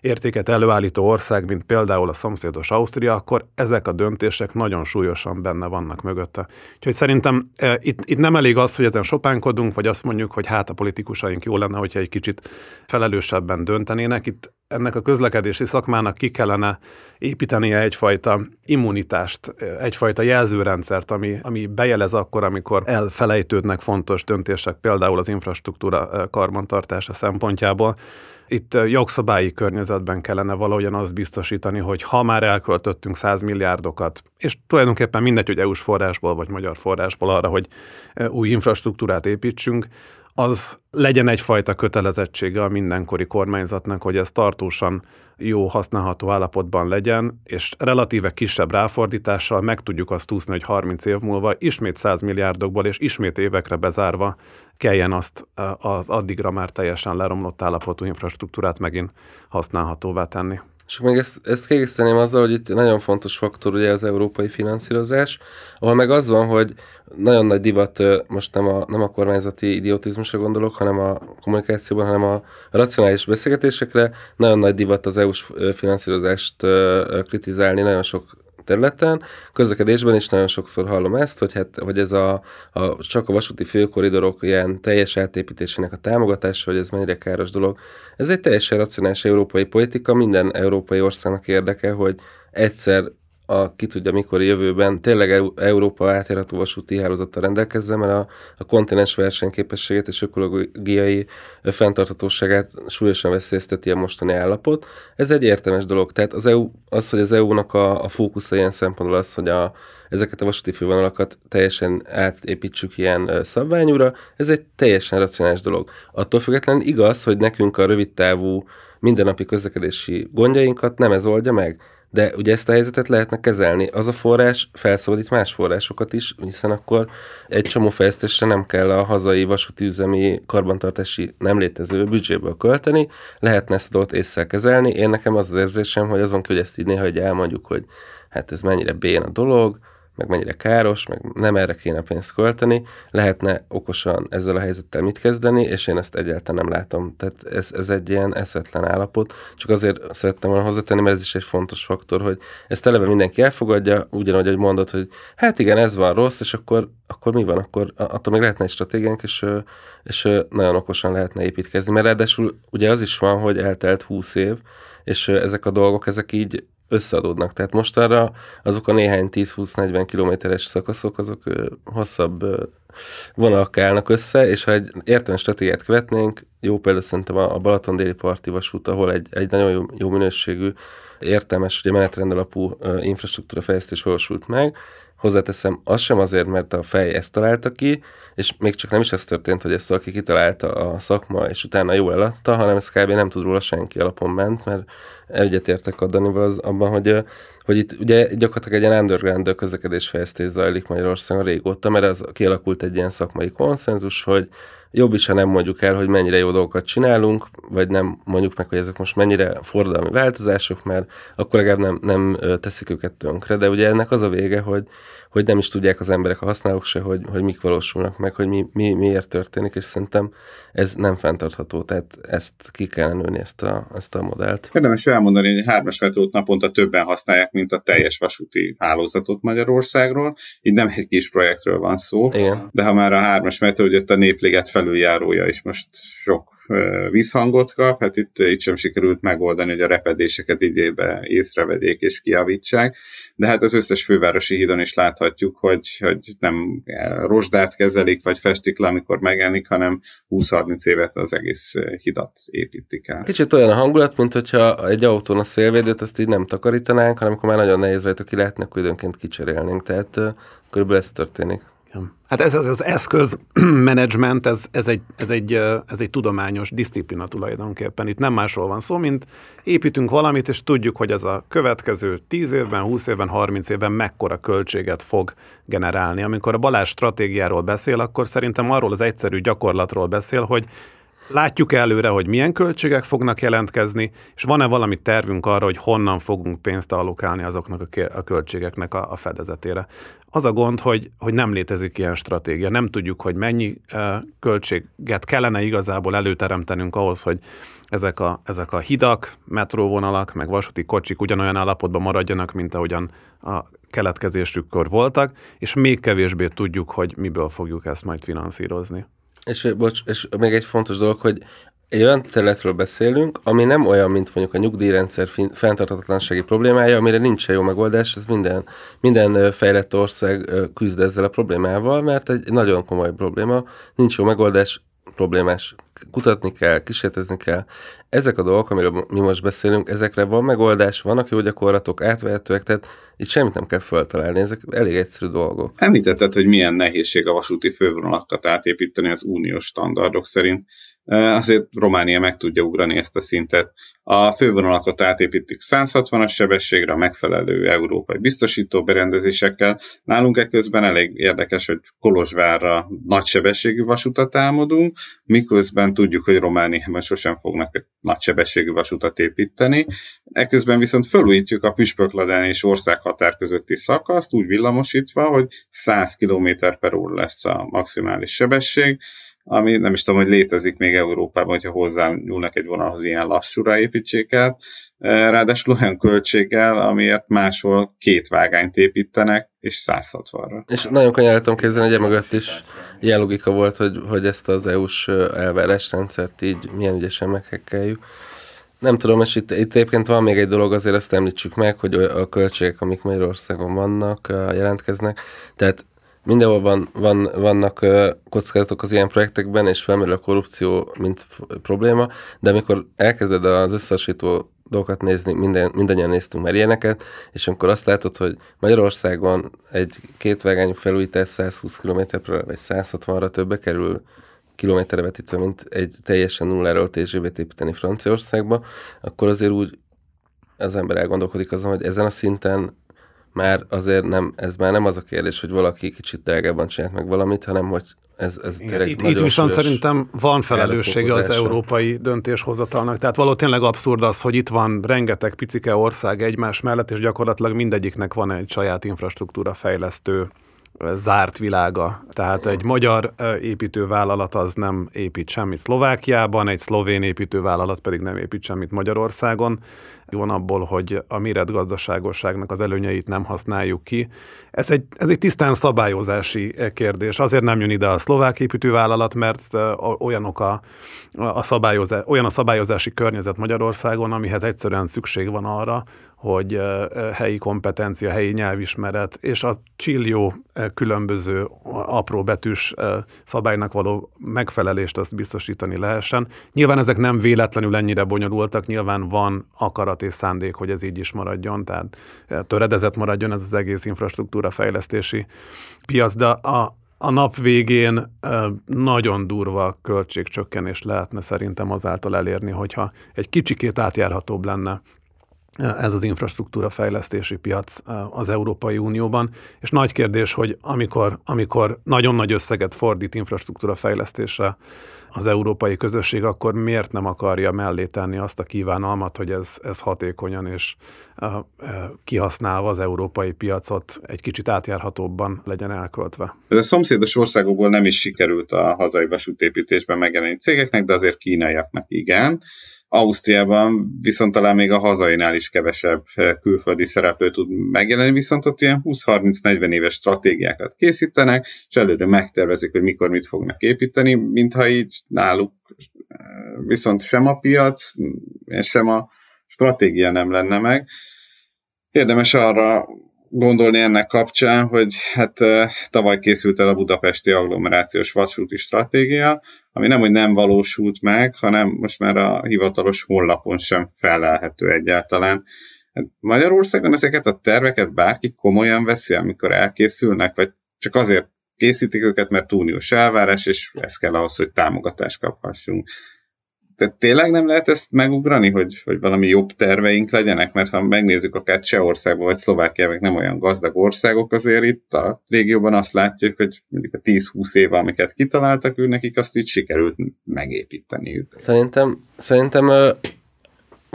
értéket előállító ország, mint például a szomszédos Ausztria, akkor ezek a döntések nagyon súlyosan benne vannak mögötte. Úgyhogy szerintem itt, itt nem elég az, hogy ezen sopánkodunk, vagy azt mondjuk, hogy hát a politikusaink jó lenne, hogyha egy kicsit felelősebben döntenének. Itt ennek a közlekedési szakmának ki kellene építenie egyfajta immunitást, egyfajta jelzőrendszert, ami, ami bejelez akkor, amikor elfelejtődnek fontos döntések, például az infrastruktúra karbantartása szempontjából. Itt jogszabályi környezetben kellene valahogyan azt biztosítani, hogy ha már elköltöttünk 100 milliárdokat, és tulajdonképpen mindegy, hogy EU-s forrásból vagy magyar forrásból arra, hogy új infrastruktúrát építsünk, az legyen egyfajta kötelezettsége a mindenkori kormányzatnak, hogy ez tartósan jó, használható állapotban legyen, és relatíve kisebb ráfordítással meg tudjuk azt úszni, hogy 30 év múlva ismét 100 milliárdokból és ismét évekre bezárva kelljen azt az addigra már teljesen leromlott állapotú infrastruktúrát megint használhatóvá tenni. És még ezt, ezt kiegészíteném azzal, hogy itt nagyon fontos faktor ugye az európai finanszírozás, ahol meg az van, hogy nagyon nagy divat, most nem a, nem a kormányzati idiotizmusra gondolok, hanem a kommunikációban, hanem a racionális beszélgetésekre, nagyon nagy divat az EU-s finanszírozást kritizálni, nagyon sok területen. Közlekedésben is nagyon sokszor hallom ezt, hogy, hát, hogy ez a, a, csak a vasúti főkoridorok ilyen teljes átépítésének a támogatása, hogy ez mennyire káros dolog. Ez egy teljesen racionális európai politika, minden európai országnak érdeke, hogy egyszer a ki tudja mikor jövőben tényleg Európa átjárható vasúti hálózattal rendelkezzen, mert a, a kontinens versenyképességét és ökológiai fenntarthatóságát súlyosan veszélyezteti a mostani állapot. Ez egy értelmes dolog. Tehát az, EU, az hogy az EU-nak a, a fókusza ilyen szempontból az, hogy a, ezeket a vasúti fővonalakat teljesen átépítsük ilyen szabványúra, ez egy teljesen racionális dolog. Attól függetlenül igaz, hogy nekünk a rövid távú mindennapi közlekedési gondjainkat nem ez oldja meg de ugye ezt a helyzetet lehetne kezelni. Az a forrás felszabadít más forrásokat is, hiszen akkor egy csomó fejlesztésre nem kell a hazai vasúti üzemi karbantartási nem létező büdzséből költeni, lehetne ezt a dolgot észre kezelni. Én nekem az az érzésem, hogy azon hogy ezt így néha hogy elmondjuk, hogy hát ez mennyire bén a dolog, meg mennyire káros, meg nem erre kéne pénzt költeni, lehetne okosan ezzel a helyzettel mit kezdeni, és én ezt egyáltalán nem látom. Tehát ez, ez egy ilyen eszetlen állapot. Csak azért szerettem volna hozzátenni, mert ez is egy fontos faktor, hogy ezt eleve mindenki elfogadja, ugyanúgy, hogy mondod, hogy hát igen, ez van rossz, és akkor, akkor mi van? Akkor attól még lehetne egy stratégiánk, és, és nagyon okosan lehetne építkezni. Mert ráadásul ugye az is van, hogy eltelt 20 év, és ezek a dolgok, ezek így összeadódnak. Tehát most arra azok a néhány 10-20-40 kilométeres szakaszok, azok hosszabb vonalak állnak össze, és ha egy értelmes stratégiát követnénk, jó példa szerintem a Balaton déli parti vasút, ahol egy, egy nagyon jó, jó minőségű, értelmes, ugye menetrend alapú infrastruktúra fejlesztés valósult meg, Hozzáteszem, az sem azért, mert a fej ezt találta ki, és még csak nem is ez történt, hogy ezt valaki kitalálta a szakma, és utána jól eladta, hanem ez kb. nem tud róla senki alapon ment, mert egyetértek a Danival az, abban, hogy, hogy itt ugye gyakorlatilag egy ilyen underground közlekedés fejlesztés zajlik Magyarországon régóta, mert az kialakult egy ilyen szakmai konszenzus, hogy jobb is, ha nem mondjuk el, hogy mennyire jó dolgokat csinálunk, vagy nem mondjuk meg, hogy ezek most mennyire fordalmi változások, mert akkor legalább nem, nem teszik őket tönkre. De ugye ennek az a vége, hogy, hogy nem is tudják az emberek, a használók se, hogy, hogy mik valósulnak meg, hogy mi, mi, miért történik, és szerintem ez nem fenntartható, tehát ezt ki kell nőni, ezt a, ezt a modellt. Érdemes elmondani, hogy a hármas metrót naponta többen használják, mint a teljes vasúti hálózatot Magyarországról. Így nem egy kis projektről van szó, Igen. de ha már a hármas metró, ott a Népliget felüljárója is most sok visszhangot kap, hát itt, itt sem sikerült megoldani, hogy a repedéseket idébe észrevedék és kiavítsák, de hát az összes fővárosi hídon is láthatjuk, hogy, hogy nem rozsdát kezelik, vagy festik le, amikor megjelenik, hanem 20-30 évet az egész hidat építik el. Kicsit olyan a hangulat, mint hogyha egy autón a szélvédőt azt így nem takarítanánk, hanem amikor már nagyon nehéz rajta ki lehetne, akkor időnként kicserélnénk. Tehát körülbelül ez történik. Hát ez az, az eszközmenedzsment, ez, ez, egy, ez, egy, ez egy tudományos disziplina tulajdonképpen. Itt nem másról van szó, mint építünk valamit, és tudjuk, hogy ez a következő 10 évben, 20 évben, 30 évben mekkora költséget fog generálni. Amikor a Balázs stratégiáról beszél, akkor szerintem arról az egyszerű gyakorlatról beszél, hogy Látjuk előre, hogy milyen költségek fognak jelentkezni, és van-e valami tervünk arra, hogy honnan fogunk pénzt allokálni azoknak a költségeknek a, fedezetére. Az a gond, hogy, hogy nem létezik ilyen stratégia. Nem tudjuk, hogy mennyi költséget kellene igazából előteremtenünk ahhoz, hogy ezek a, ezek a hidak, metróvonalak, meg vasúti kocsik ugyanolyan állapotban maradjanak, mint ahogyan a keletkezésükkor voltak, és még kevésbé tudjuk, hogy miből fogjuk ezt majd finanszírozni. És, bocs, és még egy fontos dolog, hogy egy olyan területről beszélünk, ami nem olyan, mint mondjuk a nyugdíjrendszer fenntarthatatlansági problémája, amire nincs jó megoldás, ez minden, minden fejlett ország küzd ezzel a problémával, mert egy nagyon komoly probléma, nincs jó megoldás, problémás. Kutatni kell, kísérletezni kell. Ezek a dolgok, amiről mi most beszélünk, ezekre van megoldás, vannak jó gyakorlatok, átvehetőek, tehát itt semmit nem kell feltalálni, ezek elég egyszerű dolgok. Említetted, hogy milyen nehézség a vasúti fővonalakat átépíteni az uniós standardok szerint azért Románia meg tudja ugrani ezt a szintet. A fővonalakat átépítik 160-as sebességre, a megfelelő európai biztosító berendezésekkel. Nálunk ekközben elég érdekes, hogy Kolozsvárra nagysebességű vasutat álmodunk, miközben tudjuk, hogy Romániában sosem fognak egy nagysebességű vasutat építeni. Ekközben viszont felújítjuk a Püspökladán és országhatár közötti szakaszt, úgy villamosítva, hogy 100 km per óra lesz a maximális sebesség, ami nem is tudom, hogy létezik még Európában, hogyha hozzá nyúlnak egy vonalhoz ilyen lassúra építsék el. Ráadásul olyan költséggel, amiért máshol két vágányt építenek, és 160-ra. És nagyon tudom képzelni, hogy emögött is ilyen logika volt, hogy, hogy ezt az EU-s elvárásrendszert így milyen ügyesen meghekkeljük. Nem tudom, és itt, itt egyébként van még egy dolog, azért azt említsük meg, hogy a költségek, amik Magyarországon vannak, jelentkeznek. Tehát mindenhol van, van, vannak kockázatok az ilyen projektekben, és felmerül a korrupció, mint probléma, de amikor elkezded az összehasonlító dolgokat nézni, minden, mindannyian néztünk már ilyeneket, és amikor azt látod, hogy Magyarországon egy kétvágányú felújítás 120 km vagy 160-ra többe kerül kilométerre vetítve, mint egy teljesen nulláról TGV-t építeni Franciaországba, akkor azért úgy az ember elgondolkodik azon, hogy ezen a szinten már azért nem, ez már nem az a kérdés, hogy valaki kicsit drágában csinált meg valamit, hanem hogy ez, ez Igen, tényleg itt, itt viszont szerintem van felelőssége az európai döntéshozatalnak. Tehát való tényleg abszurd az, hogy itt van rengeteg picike ország egymás mellett, és gyakorlatilag mindegyiknek van egy saját infrastruktúra fejlesztő zárt világa. Tehát egy magyar építővállalat az nem épít semmit Szlovákiában, egy szlovén építővállalat pedig nem épít semmit Magyarországon. Van abból, hogy a méretgazdaságosságnak az előnyeit nem használjuk ki. Ez egy, ez egy tisztán szabályozási kérdés. Azért nem jön ide a szlovák építővállalat, mert olyanok a, a szabályozás, olyan a szabályozási környezet Magyarországon, amihez egyszerűen szükség van arra, hogy helyi kompetencia, helyi nyelvismeret és a csillió különböző apró betűs szabálynak való megfelelést azt biztosítani lehessen. Nyilván ezek nem véletlenül ennyire bonyolultak, nyilván van akarat és szándék, hogy ez így is maradjon, tehát töredezett maradjon ez az egész infrastruktúra fejlesztési piac, de a, a nap végén nagyon durva költségcsökkenést lehetne szerintem azáltal elérni, hogyha egy kicsikét átjárhatóbb lenne ez az infrastruktúra fejlesztési piac az Európai Unióban, és nagy kérdés, hogy amikor, amikor nagyon nagy összeget fordít infrastruktúra fejlesztésre az európai közösség, akkor miért nem akarja mellé tenni azt a kívánalmat, hogy ez, ez hatékonyan és kihasználva az európai piacot egy kicsit átjárhatóbban legyen elköltve. Ez a szomszédos országokból nem is sikerült a hazai vasútépítésben megjelenni cégeknek, de azért kínaiaknak igen. Ausztriában viszont talán még a hazainál is kevesebb eh, külföldi szereplő tud megjelenni, viszont ott ilyen 20-30-40 éves stratégiákat készítenek, és előre megtervezik, hogy mikor mit fognak építeni, mintha így náluk eh, viszont sem a piac, sem a stratégia nem lenne meg. Érdemes arra gondolni ennek kapcsán, hogy hát tavaly készült el a budapesti agglomerációs vasúti stratégia, ami nem, hogy nem valósult meg, hanem most már a hivatalos honlapon sem felelhető egyáltalán. Hát Magyarországon ezeket a terveket bárki komolyan veszi, amikor elkészülnek, vagy csak azért készítik őket, mert túlniós elvárás, és ez kell ahhoz, hogy támogatást kaphassunk. Tehát tényleg nem lehet ezt megugrani, hogy, hogy valami jobb terveink legyenek, mert ha megnézzük akár Csehországban vagy Szlovákia, meg nem olyan gazdag országok, azért itt a régióban azt látjuk, hogy mondjuk a 10-20 év, amiket kitaláltak, ő nekik azt így sikerült megépíteniük. Szerintem, szerintem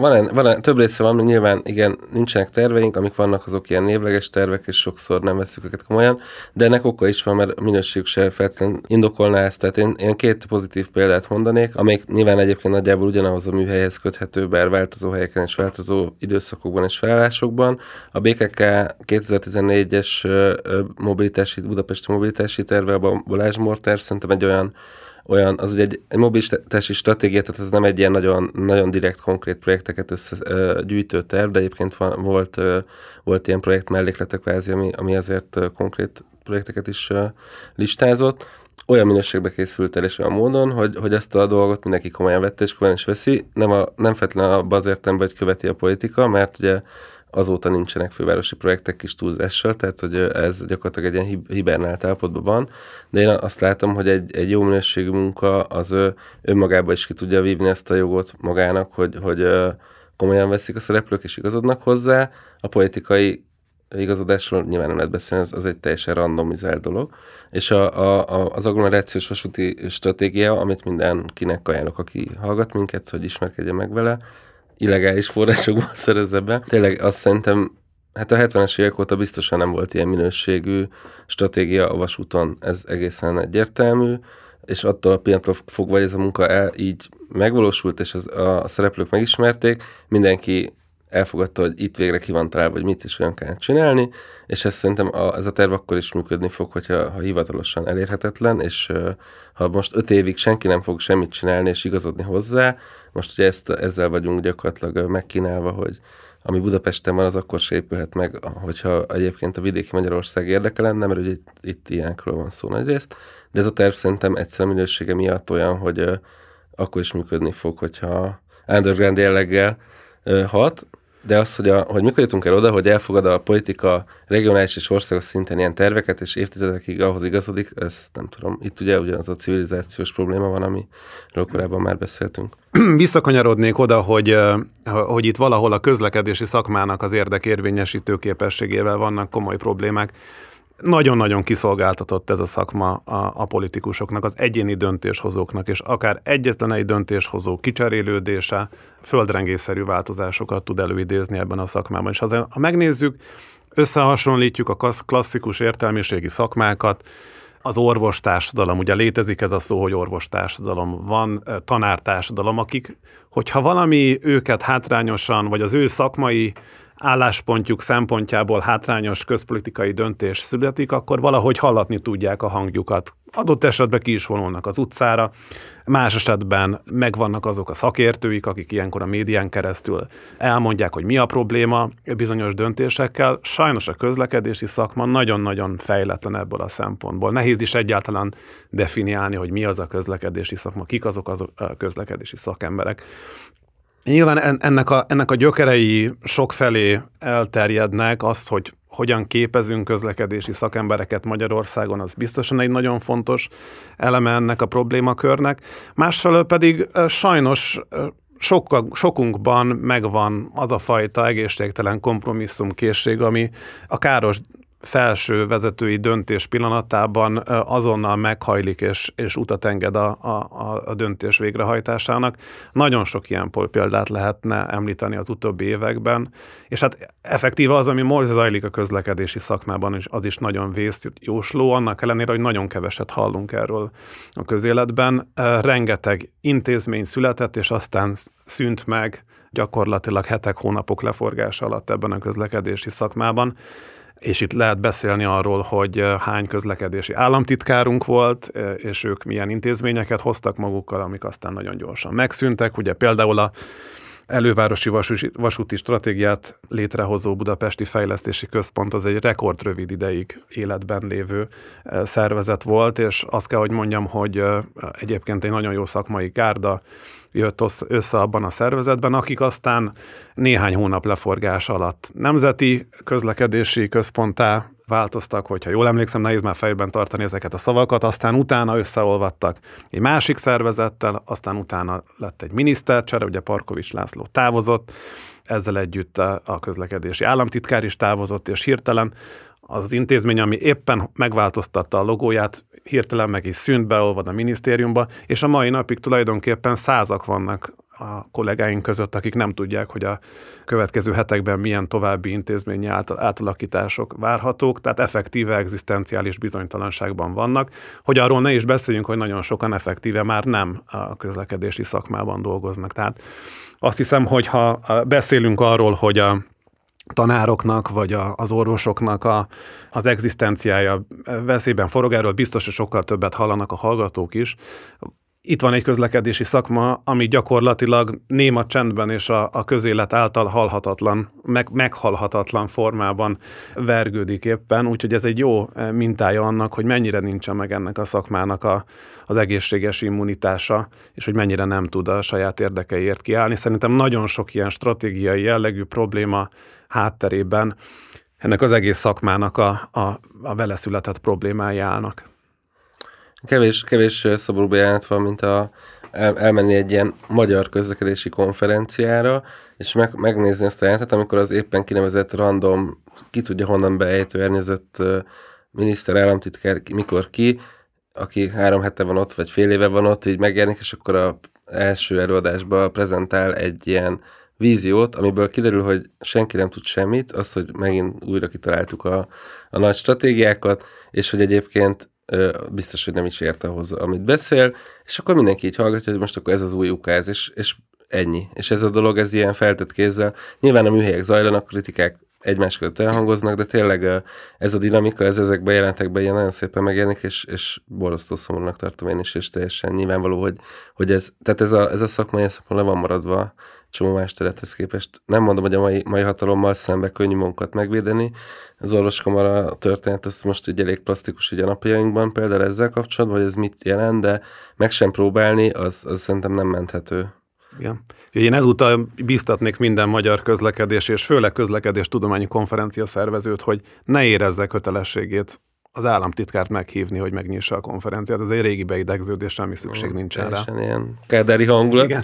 van, van több része van, nyilván igen, nincsenek terveink, amik vannak, azok ilyen névleges tervek, és sokszor nem veszük őket komolyan, de ennek oka is van, mert a minőségük se feltétlenül indokolná ezt. Tehát én, én két pozitív példát mondanék, amelyik nyilván egyébként nagyjából ugyanahoz a műhelyhez köthető, bár változó helyeken és változó időszakokban és felállásokban. A BKK 2014-es mobilitási, budapesti mobilitási terve, a Balázs Morter szerintem egy olyan olyan, az ugye egy, egy mobilitási stratégia, tehát ez nem egy ilyen nagyon, nagyon direkt, konkrét projekteket összegyűjtő terv, de egyébként van, volt, volt ilyen projekt mellékletek kvázi, ami, ami azért konkrét projekteket is listázott. Olyan minőségbe készült el és olyan módon, hogy, hogy ezt a dolgot mindenki komolyan vette és komolyan is veszi. Nem, a, nem feltétlenül abban az értelemben, hogy követi a politika, mert ugye azóta nincsenek fővárosi projektek kis túlzással, tehát hogy ez gyakorlatilag egy ilyen hibernált állapotban van, de én azt látom, hogy egy, egy jó minőségű munka az önmagában is ki tudja vívni ezt a jogot magának, hogy, hogy komolyan veszik a szereplők és igazodnak hozzá. A politikai igazodásról nyilván nem lehet beszélni, az, az egy teljesen randomizált dolog. És a, a, a, az agglomerációs vasúti stratégia, amit mindenkinek ajánlok, aki hallgat minket, hogy ismerkedje meg vele, illegális forrásokból szerezze be. Tényleg azt szerintem Hát a 70-es évek óta biztosan nem volt ilyen minőségű stratégia a vasúton, ez egészen egyértelmű, és attól a pillanattól fogva, hogy ez a munka el, így megvalósult, és az, a, szereplők megismerték, mindenki elfogadta, hogy itt végre ki van találva, hogy mit is olyan kell csinálni, és ez szerintem a, ez a terv akkor is működni fog, hogyha ha hivatalosan elérhetetlen, és ha most öt évig senki nem fog semmit csinálni és igazodni hozzá, most ugye ezt, ezzel vagyunk gyakorlatilag megkínálva, hogy ami Budapesten van, az akkor se épülhet meg, hogyha egyébként a vidéki Magyarország érdeke lenne, mert ugye itt, itt ilyenkről van szó nagyrészt, de ez a terv szerintem egyszer minősége miatt olyan, hogy akkor is működni fog, hogyha underground jelleggel hat, de az, hogy, a, hogy mikor jutunk el oda, hogy elfogad a politika regionális és országos szinten ilyen terveket, és évtizedekig ahhoz igazodik, ezt nem tudom. Itt ugye ugyanaz a civilizációs probléma van, amiről korábban már beszéltünk. Visszakanyarodnék oda, hogy, hogy itt valahol a közlekedési szakmának az érdekérvényesítő képességével vannak komoly problémák nagyon-nagyon kiszolgáltatott ez a szakma a, a politikusoknak, az egyéni döntéshozóknak, és akár egyetlen egy döntéshozó kicserélődése földrengészerű változásokat tud előidézni ebben a szakmában. És ha megnézzük, összehasonlítjuk a klasszikus értelmiségi szakmákat, az orvostársadalom, ugye létezik ez a szó, hogy orvostársadalom, van eh, tanártársadalom, akik, hogyha valami őket hátrányosan, vagy az ő szakmai álláspontjuk szempontjából hátrányos közpolitikai döntés születik, akkor valahogy hallatni tudják a hangjukat. Adott esetben ki is vonulnak az utcára, más esetben megvannak azok a szakértőik, akik ilyenkor a médián keresztül elmondják, hogy mi a probléma bizonyos döntésekkel. Sajnos a közlekedési szakma nagyon-nagyon fejletlen ebből a szempontból. Nehéz is egyáltalán definiálni, hogy mi az a közlekedési szakma, kik azok a közlekedési szakemberek. Nyilván ennek a, ennek a gyökerei sokfelé elterjednek, azt, hogy hogyan képezünk közlekedési szakembereket Magyarországon, az biztosan egy nagyon fontos eleme ennek a problémakörnek. Másfelől pedig sajnos sokkal, sokunkban megvan az a fajta egészségtelen kompromisszumkészség, ami a káros felső vezetői döntés pillanatában azonnal meghajlik és, és utat enged a, a, a döntés végrehajtásának. Nagyon sok ilyen példát lehetne említeni az utóbbi években, és hát effektíve az, ami most zajlik a közlekedési szakmában, és az is nagyon vészjósló, annak ellenére, hogy nagyon keveset hallunk erről a közéletben. Rengeteg intézmény született, és aztán szűnt meg gyakorlatilag hetek, hónapok leforgása alatt ebben a közlekedési szakmában és itt lehet beszélni arról, hogy hány közlekedési államtitkárunk volt, és ők milyen intézményeket hoztak magukkal, amik aztán nagyon gyorsan megszűntek. Ugye például a elővárosi vasúti stratégiát létrehozó Budapesti Fejlesztési Központ az egy rekordrövid ideig életben lévő szervezet volt, és azt kell, hogy mondjam, hogy egyébként egy nagyon jó szakmai gárda jött össze abban a szervezetben, akik aztán néhány hónap leforgás alatt nemzeti közlekedési központtá változtak, hogyha jól emlékszem, nehéz már fejben tartani ezeket a szavakat, aztán utána összeolvadtak egy másik szervezettel, aztán utána lett egy minisztercsere, ugye Parkovics László távozott, ezzel együtt a közlekedési államtitkár is távozott, és hirtelen az az intézmény, ami éppen megváltoztatta a logóját, hirtelen meg is szűnt, beolvad a minisztériumba, és a mai napig tulajdonképpen százak vannak a kollégáink között, akik nem tudják, hogy a következő hetekben milyen további intézményi átalakítások várhatók, tehát effektíve egzisztenciális bizonytalanságban vannak, hogy arról ne is beszéljünk, hogy nagyon sokan effektíve már nem a közlekedési szakmában dolgoznak. Tehát azt hiszem, hogy ha beszélünk arról, hogy a tanároknak, vagy a, az orvosoknak a, az egzisztenciája veszélyben forog, erről biztos, hogy sokkal többet hallanak a hallgatók is itt van egy közlekedési szakma, ami gyakorlatilag néma csendben és a, a közélet által halhatatlan, meg, meghalhatatlan formában vergődik éppen, úgyhogy ez egy jó eh, mintája annak, hogy mennyire nincsen meg ennek a szakmának a, az egészséges immunitása, és hogy mennyire nem tud a saját érdekeiért kiállni. Szerintem nagyon sok ilyen stratégiai jellegű probléma hátterében ennek az egész szakmának a, a, a vele született problémái állnak. Kevés, kevés szobrú bejelent van, mint a, el, elmenni egy ilyen magyar közlekedési konferenciára, és meg, megnézni azt a jelentet, amikor az éppen kinevezett random, ki tudja honnan beejtő ernyezett miniszter, államtitkár, mikor ki, aki három hete van ott, vagy fél éve van ott, így megjelenik, és akkor a első előadásban prezentál egy ilyen víziót, amiből kiderül, hogy senki nem tud semmit, az, hogy megint újra kitaláltuk a, a nagy stratégiákat, és hogy egyébként biztos, hogy nem is ért ahhoz, amit beszél, és akkor mindenki így hallgatja, hogy most akkor ez az új ukáz, és, és ennyi. És ez a dolog, ez ilyen feltett kézzel. Nyilván a műhelyek zajlanak, kritikák egymás között elhangoznak, de tényleg ez a dinamika, ez ezekben jelentekben ilyen nagyon szépen megjelenik, és, és borzasztó szomorúnak tartom én is, és teljesen nyilvánvaló, hogy, hogy ez, tehát ez a, ez a szakmai szakma le van maradva csomó más területhez képest. Nem mondom, hogy a mai, mai hatalommal szembe könnyű munkat megvédeni. Az orvoskamara történet, az most egy elég plastikus ugye a napjainkban, például ezzel kapcsolatban, hogy ez mit jelent, de meg sem próbálni, az, az szerintem nem menthető. Igen. Én ezúttal biztatnék minden magyar közlekedés és főleg közlekedés tudományi konferencia szervezőt, hogy ne érezze kötelességét az államtitkárt meghívni, hogy megnyissa a konferenciát. Ez egy régi beidegződés, semmi szükség nincs rá. ilyen kádári hangulat. Igen.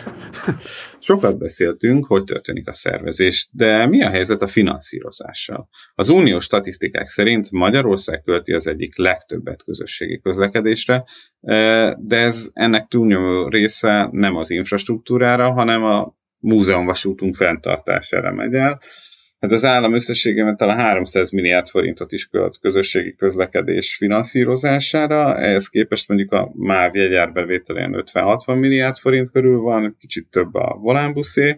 Sokat beszéltünk, hogy történik a szervezés, de mi a helyzet a finanszírozással? Az uniós statisztikák szerint Magyarország költi az egyik legtöbbet közösségi közlekedésre, eh, de ez ennek túlnyomó része nem az infrastruktúrára, hanem a múzeumvasútunk fenntartására megy el, Hát az állam összességében talán 300 milliárd forintot is költ közösségi közlekedés finanszírozására, ehhez képest mondjuk a MÁV jegyárbevételén 50-60 milliárd forint körül van, kicsit több a volánbuszé.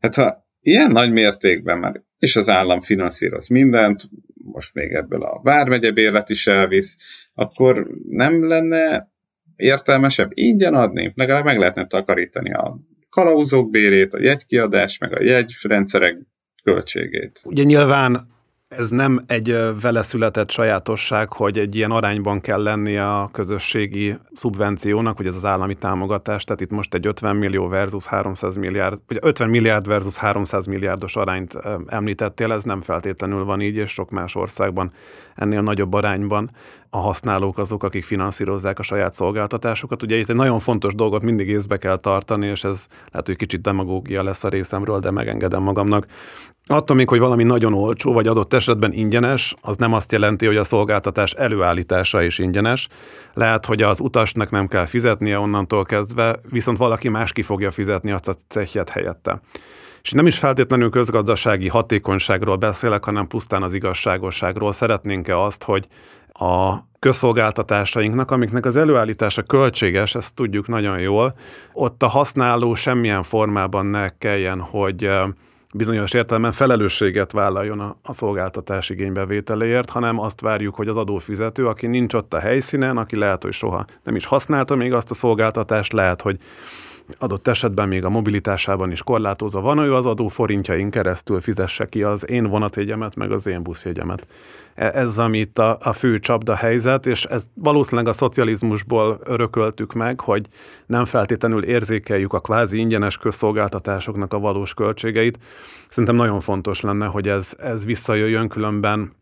Hát ha ilyen nagy mértékben már és az állam finanszíroz mindent, most még ebből a Vármegye bérlet is elvisz, akkor nem lenne értelmesebb ingyen adni, legalább meg lehetne takarítani a kalauzók bérét, a jegykiadás, meg a jegyrendszerek költségét. Ugye nyilván ez nem egy vele született sajátosság, hogy egy ilyen arányban kell lenni a közösségi szubvenciónak, hogy ez az állami támogatás, tehát itt most egy 50 millió versus 300 milliárd, vagy 50 milliárd versus 300 milliárdos arányt említettél, ez nem feltétlenül van így, és sok más országban ennél nagyobb arányban a használók azok, akik finanszírozzák a saját szolgáltatásokat. Ugye itt egy nagyon fontos dolgot mindig észbe kell tartani, és ez lehet, hogy kicsit demagógia lesz a részemről, de megengedem magamnak. Attól még, hogy valami nagyon olcsó, vagy adott esetben ingyenes, az nem azt jelenti, hogy a szolgáltatás előállítása is ingyenes. Lehet, hogy az utasnak nem kell fizetnie onnantól kezdve, viszont valaki más ki fogja fizetni azt a cehjet helyette. És nem is feltétlenül közgazdasági hatékonyságról beszélek, hanem pusztán az igazságosságról. Szeretnénk-e azt, hogy a közszolgáltatásainknak, amiknek az előállítása költséges, ezt tudjuk nagyon jól, ott a használó semmilyen formában ne kelljen, hogy bizonyos értelemben felelősséget vállaljon a, a szolgáltatás igénybevételéért, hanem azt várjuk, hogy az adófizető, aki nincs ott a helyszínen, aki lehet, hogy soha nem is használta még azt a szolgáltatást, lehet, hogy adott esetben még a mobilitásában is korlátozva van, ő az adó forintjain keresztül fizesse ki az én vonatjegyemet, meg az én buszjegyemet. E, ez, ami itt a, a fő csapda helyzet, és ez valószínűleg a szocializmusból örököltük meg, hogy nem feltétlenül érzékeljük a kvázi ingyenes közszolgáltatásoknak a valós költségeit. Szerintem nagyon fontos lenne, hogy ez, ez visszajöjjön, különben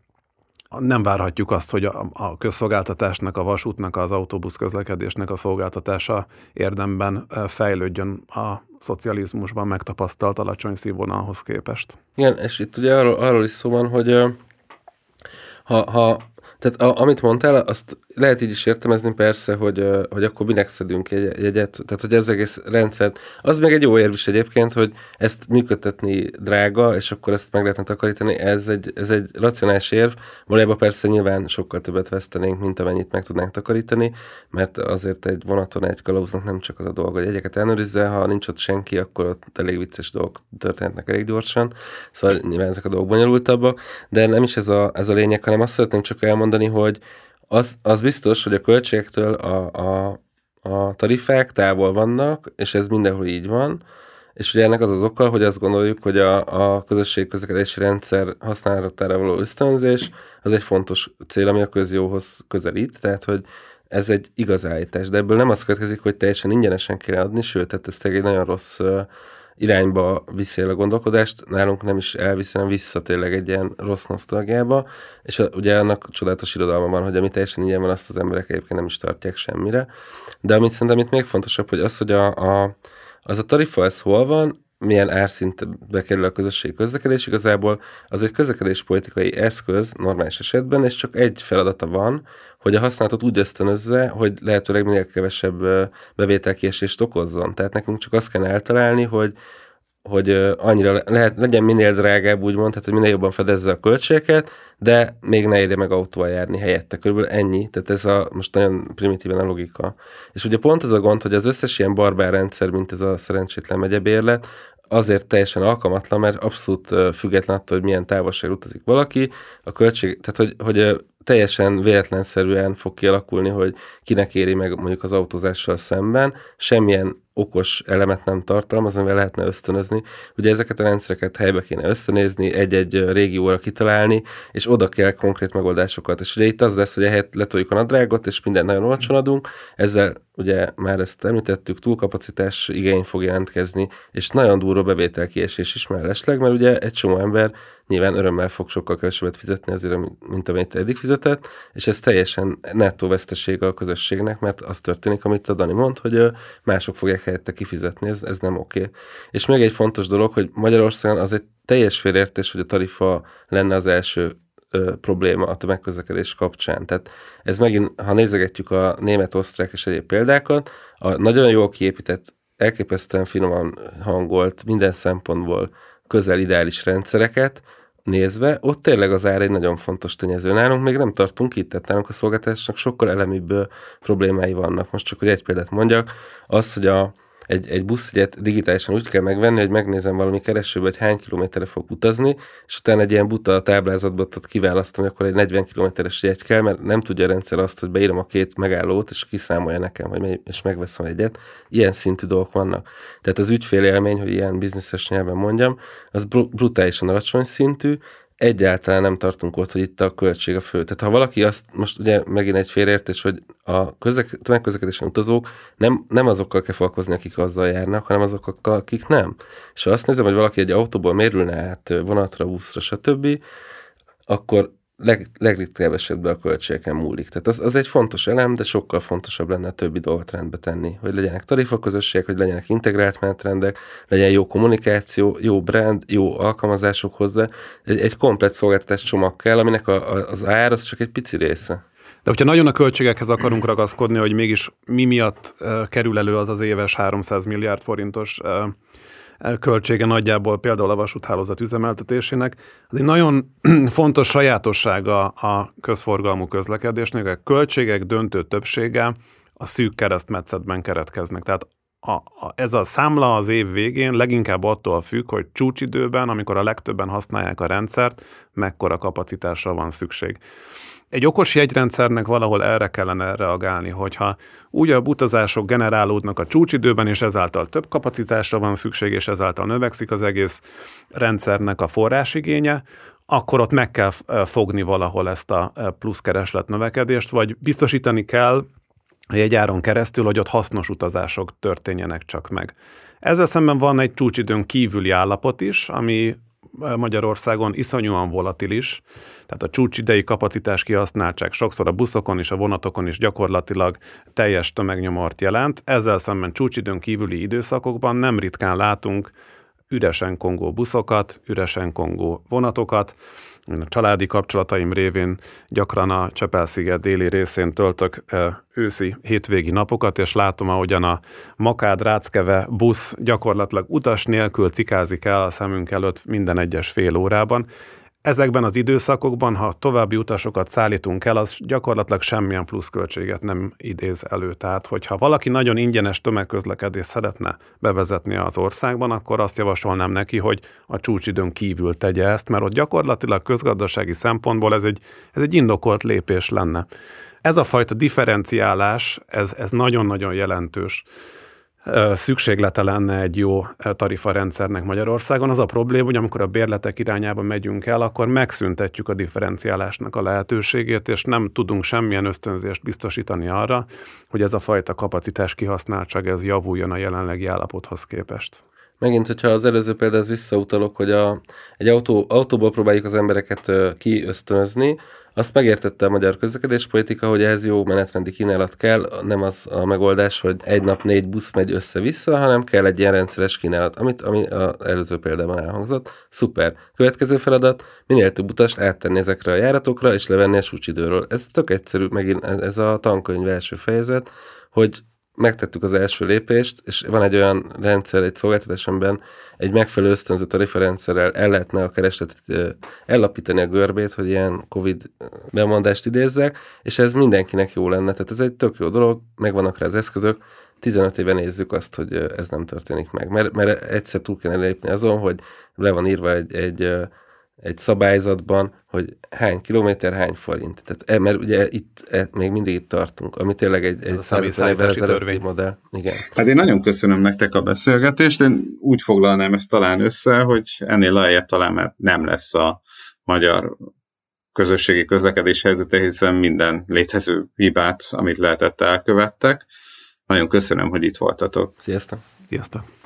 nem várhatjuk azt, hogy a, a közszolgáltatásnak, a vasútnak, az autóbusz közlekedésnek a szolgáltatása érdemben fejlődjön a szocializmusban megtapasztalt alacsony színvonalhoz képest. Igen, és itt ugye arról, arról is szó van, hogy ha, ha tehát a, amit mondtál, azt lehet így is értelmezni persze, hogy, hogy akkor minek szedünk egy jegyet, tehát hogy ez egész rendszer, az még egy jó érv is egyébként, hogy ezt működtetni drága, és akkor ezt meg lehetne takarítani, ez egy, ez egy racionális érv, valójában persze nyilván sokkal többet vesztenénk, mint amennyit meg tudnánk takarítani, mert azért egy vonaton egy kalauznak nem csak az a dolga, hogy egyeket ellenőrizze, ha nincs ott senki, akkor ott elég vicces dolgok történhetnek elég gyorsan, szóval nyilván ezek a dolgok bonyolultabbak, de nem is ez a, ez a lényeg, hanem azt szeretném csak elmondani, hogy az, az biztos, hogy a költségektől a, a, a tarifák távol vannak, és ez mindenhol így van, és ugye ennek az az oka, hogy azt gondoljuk, hogy a, a közösségközlekedési rendszer használatára való ösztönzés az egy fontos cél, ami a közjóhoz közelít, tehát hogy ez egy igaz állítás, de ebből nem az következik, hogy teljesen ingyenesen kéne adni, sőt, tehát ez egy nagyon rossz irányba viszi a gondolkodást, nálunk nem is elviszi, hanem vissza tényleg egy ilyen rossz nosztalgiába, és a, ugye annak csodálatos irodalma van, hogy ami teljesen ilyen van, azt az emberek egyébként nem is tartják semmire. De amit szerintem itt még fontosabb, hogy az, hogy a, a, az a tarifa, ez hol van, milyen árszintbe kerül a közösségi közlekedés, igazából az egy közlekedéspolitikai eszköz normális esetben, és csak egy feladata van, hogy a használatot úgy ösztönözze, hogy lehetőleg minél kevesebb bevételkiesést okozzon. Tehát nekünk csak azt kell eltalálni, hogy hogy annyira lehet, legyen minél drágább, úgymond, tehát hogy minél jobban fedezze a költségeket, de még ne érje meg autóval járni helyette. Körülbelül ennyi. Tehát ez a most nagyon primitíven a logika. És ugye pont ez a gond, hogy az összes ilyen barbár rendszer, mint ez a szerencsétlen megyebérlet, azért teljesen alkalmatlan, mert abszolút független attól, hogy milyen távolság utazik valaki, a költség, tehát hogy, hogy teljesen véletlenszerűen fog kialakulni, hogy kinek éri meg mondjuk az autózással szemben, semmilyen okos elemet nem tartalmaz, amivel lehetne ösztönözni. Ugye ezeket a rendszereket helybe kéne összenézni, egy-egy régióra kitalálni, és oda kell konkrét megoldásokat. És ugye itt az lesz, hogy ehhez letoljuk a nadrágot, és minden nagyon olcsón adunk, ezzel ugye már ezt említettük, túlkapacitás igény fog jelentkezni, és nagyon durva bevételkiesés is mellesleg, mert ugye egy csomó ember nyilván örömmel fog sokkal kevesebbet fizetni azért, mint amit eddig fizetett, és ez teljesen nettó veszteség a közösségnek, mert az történik, amit a Dani mond, hogy mások fogják helyette kifizetni, ez, ez nem oké. Okay. És még egy fontos dolog, hogy Magyarországon az egy teljes félértés, hogy a tarifa lenne az első ö, probléma a tömegközlekedés kapcsán. Tehát ez megint, ha nézegetjük a német, osztrák és egyéb példákat, a nagyon jól kiépített, elképesztően finoman hangolt, minden szempontból közel ideális rendszereket, nézve, ott tényleg az ár egy nagyon fontos tényező. Nálunk még nem tartunk itt, tehát nálunk a szolgáltatásnak sokkal elemibb problémái vannak. Most csak, hogy egy példát mondjak, az, hogy a, egy, egy buszjegyet digitálisan úgy kell megvenni, hogy megnézem valami keresőbe, hogy hány kilométerre fog utazni, és utána egy ilyen buta táblázatban ott kiválasztom, hogy akkor egy 40 kilométeres jegy kell, mert nem tudja a rendszer azt, hogy beírom a két megállót, és kiszámolja nekem, hogy és megveszem egyet. Ilyen szintű dolgok vannak. Tehát az ügyfélélmény, hogy ilyen bizniszes nyelven mondjam, az brutálisan alacsony szintű, egyáltalán nem tartunk ott, hogy itt a költség a fő. Tehát ha valaki azt, most ugye megint egy félreértés, hogy a közlek, tömegközlekedésen utazók nem, nem azokkal kell foglalkozni, akik azzal járnak, hanem azokkal, akik nem. És ha azt nézem, hogy valaki egy autóból mérülne át vonatra, buszra, stb., akkor leg, legritkább esetben a költségeken múlik. Tehát az, az egy fontos elem, de sokkal fontosabb lenne a többi dolgot rendbe tenni. Hogy legyenek tarifaközösségek, hogy legyenek integrált menetrendek, legyen jó kommunikáció, jó brand, jó alkalmazások hozzá. Egy, egy komplet szolgáltatás csomag kell, aminek a, a, az ár az csak egy pici része. De hogyha nagyon a költségekhez akarunk ragaszkodni, hogy mégis mi miatt uh, kerül elő az az éves 300 milliárd forintos uh, költsége nagyjából például a vasúthálózat üzemeltetésének. Ez egy nagyon fontos sajátossága a közforgalmú közlekedésnek, a költségek döntő többsége a szűk keresztmetszetben keretkeznek. Tehát a, a, ez a számla az év végén leginkább attól függ, hogy csúcsidőben, amikor a legtöbben használják a rendszert, mekkora kapacitásra van szükség. Egy okos jegyrendszernek valahol erre kellene reagálni, hogyha újabb utazások generálódnak a csúcsidőben, és ezáltal több kapacitásra van szükség, és ezáltal növekszik az egész rendszernek a forrásigénye, akkor ott meg kell fogni valahol ezt a pluszkereslet növekedést, vagy biztosítani kell a jegyáron keresztül, hogy ott hasznos utazások történjenek csak meg. Ezzel szemben van egy csúcsidőn kívüli állapot is, ami Magyarországon iszonyúan volatilis, tehát a csúcsidei kapacitás kihasználtság sokszor a buszokon és a vonatokon is gyakorlatilag teljes tömegnyomort jelent. Ezzel szemben csúcsidőn kívüli időszakokban nem ritkán látunk üresen kongó buszokat, üresen kongó vonatokat. A családi kapcsolataim révén gyakran a Csepel-sziget déli részén töltök őszi hétvégi napokat, és látom, ahogyan a Makád Ráckeve busz gyakorlatilag utas nélkül cikázik el a szemünk előtt minden egyes fél órában. Ezekben az időszakokban, ha további utasokat szállítunk el, az gyakorlatilag semmilyen pluszköltséget nem idéz elő. Tehát, hogyha valaki nagyon ingyenes tömegközlekedést szeretne bevezetni az országban, akkor azt javasolnám neki, hogy a csúcsidőn kívül tegye ezt, mert ott gyakorlatilag közgazdasági szempontból ez egy, ez egy indokolt lépés lenne. Ez a fajta differenciálás, ez, ez nagyon-nagyon jelentős szükséglete lenne egy jó tarifarendszernek Magyarországon. Az a probléma, hogy amikor a bérletek irányába megyünk el, akkor megszüntetjük a differenciálásnak a lehetőségét, és nem tudunk semmilyen ösztönzést biztosítani arra, hogy ez a fajta kapacitás kihasználtság ez javuljon a jelenlegi állapothoz képest. Megint, hogyha az előző példához visszautalok, hogy a, egy autó, autóból próbáljuk az embereket kiösztönözni, azt megértette a magyar közlekedéspolitika, hogy ehhez jó menetrendi kínálat kell, nem az a megoldás, hogy egy nap négy busz megy össze-vissza, hanem kell egy ilyen rendszeres kínálat, amit ami az előző példában elhangzott. Szuper. Következő feladat, minél több utast áttenni ezekre a járatokra, és levenni a súcsidőről. Ez tök egyszerű, megint ez a tankönyv első fejezet, hogy megtettük az első lépést, és van egy olyan rendszer, egy szolgáltatás, amiben egy megfelelő ösztönző tarifarendszerrel el lehetne a keresletet ellapítani a görbét, hogy ilyen Covid bemondást idézzek, és ez mindenkinek jó lenne. Tehát ez egy tök jó dolog, megvannak rá az eszközök, 15 éve nézzük azt, hogy ez nem történik meg. Mert, mert egyszer túl kell lépni azon, hogy le van írva egy, egy egy szabályzatban, hogy hány kilométer, hány forint. Tehát, e, mert ugye itt e, még mindig itt tartunk, ami tényleg egy, egy 150 évvel ezelőtti modell. Igen. Hát én nagyon köszönöm nektek a beszélgetést, én úgy foglalnám ezt talán össze, hogy ennél lejjebb talán mert nem lesz a magyar közösségi közlekedés helyzete, hiszen minden létező hibát, amit lehetett, elkövettek. Nagyon köszönöm, hogy itt voltatok. Sziasztok! Sziasztok!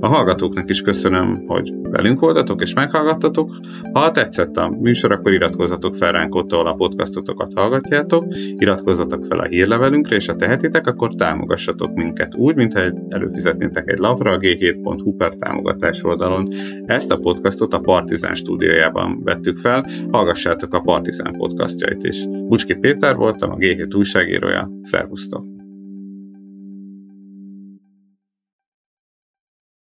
A hallgatóknak is köszönöm, hogy velünk voltatok és meghallgattatok. Ha tetszett a műsor, akkor iratkozzatok fel ránk ott, ahol a podcastotokat hallgatjátok, iratkozzatok fel a hírlevelünkre, és ha tehetitek, akkor támogassatok minket úgy, mintha előfizetnétek egy lapra a g7.hu per támogatás oldalon. Ezt a podcastot a Partizán stúdiójában vettük fel, hallgassátok a Partizán podcastjait is. Bucski Péter voltam, a G7 újságírója. Szervusztok!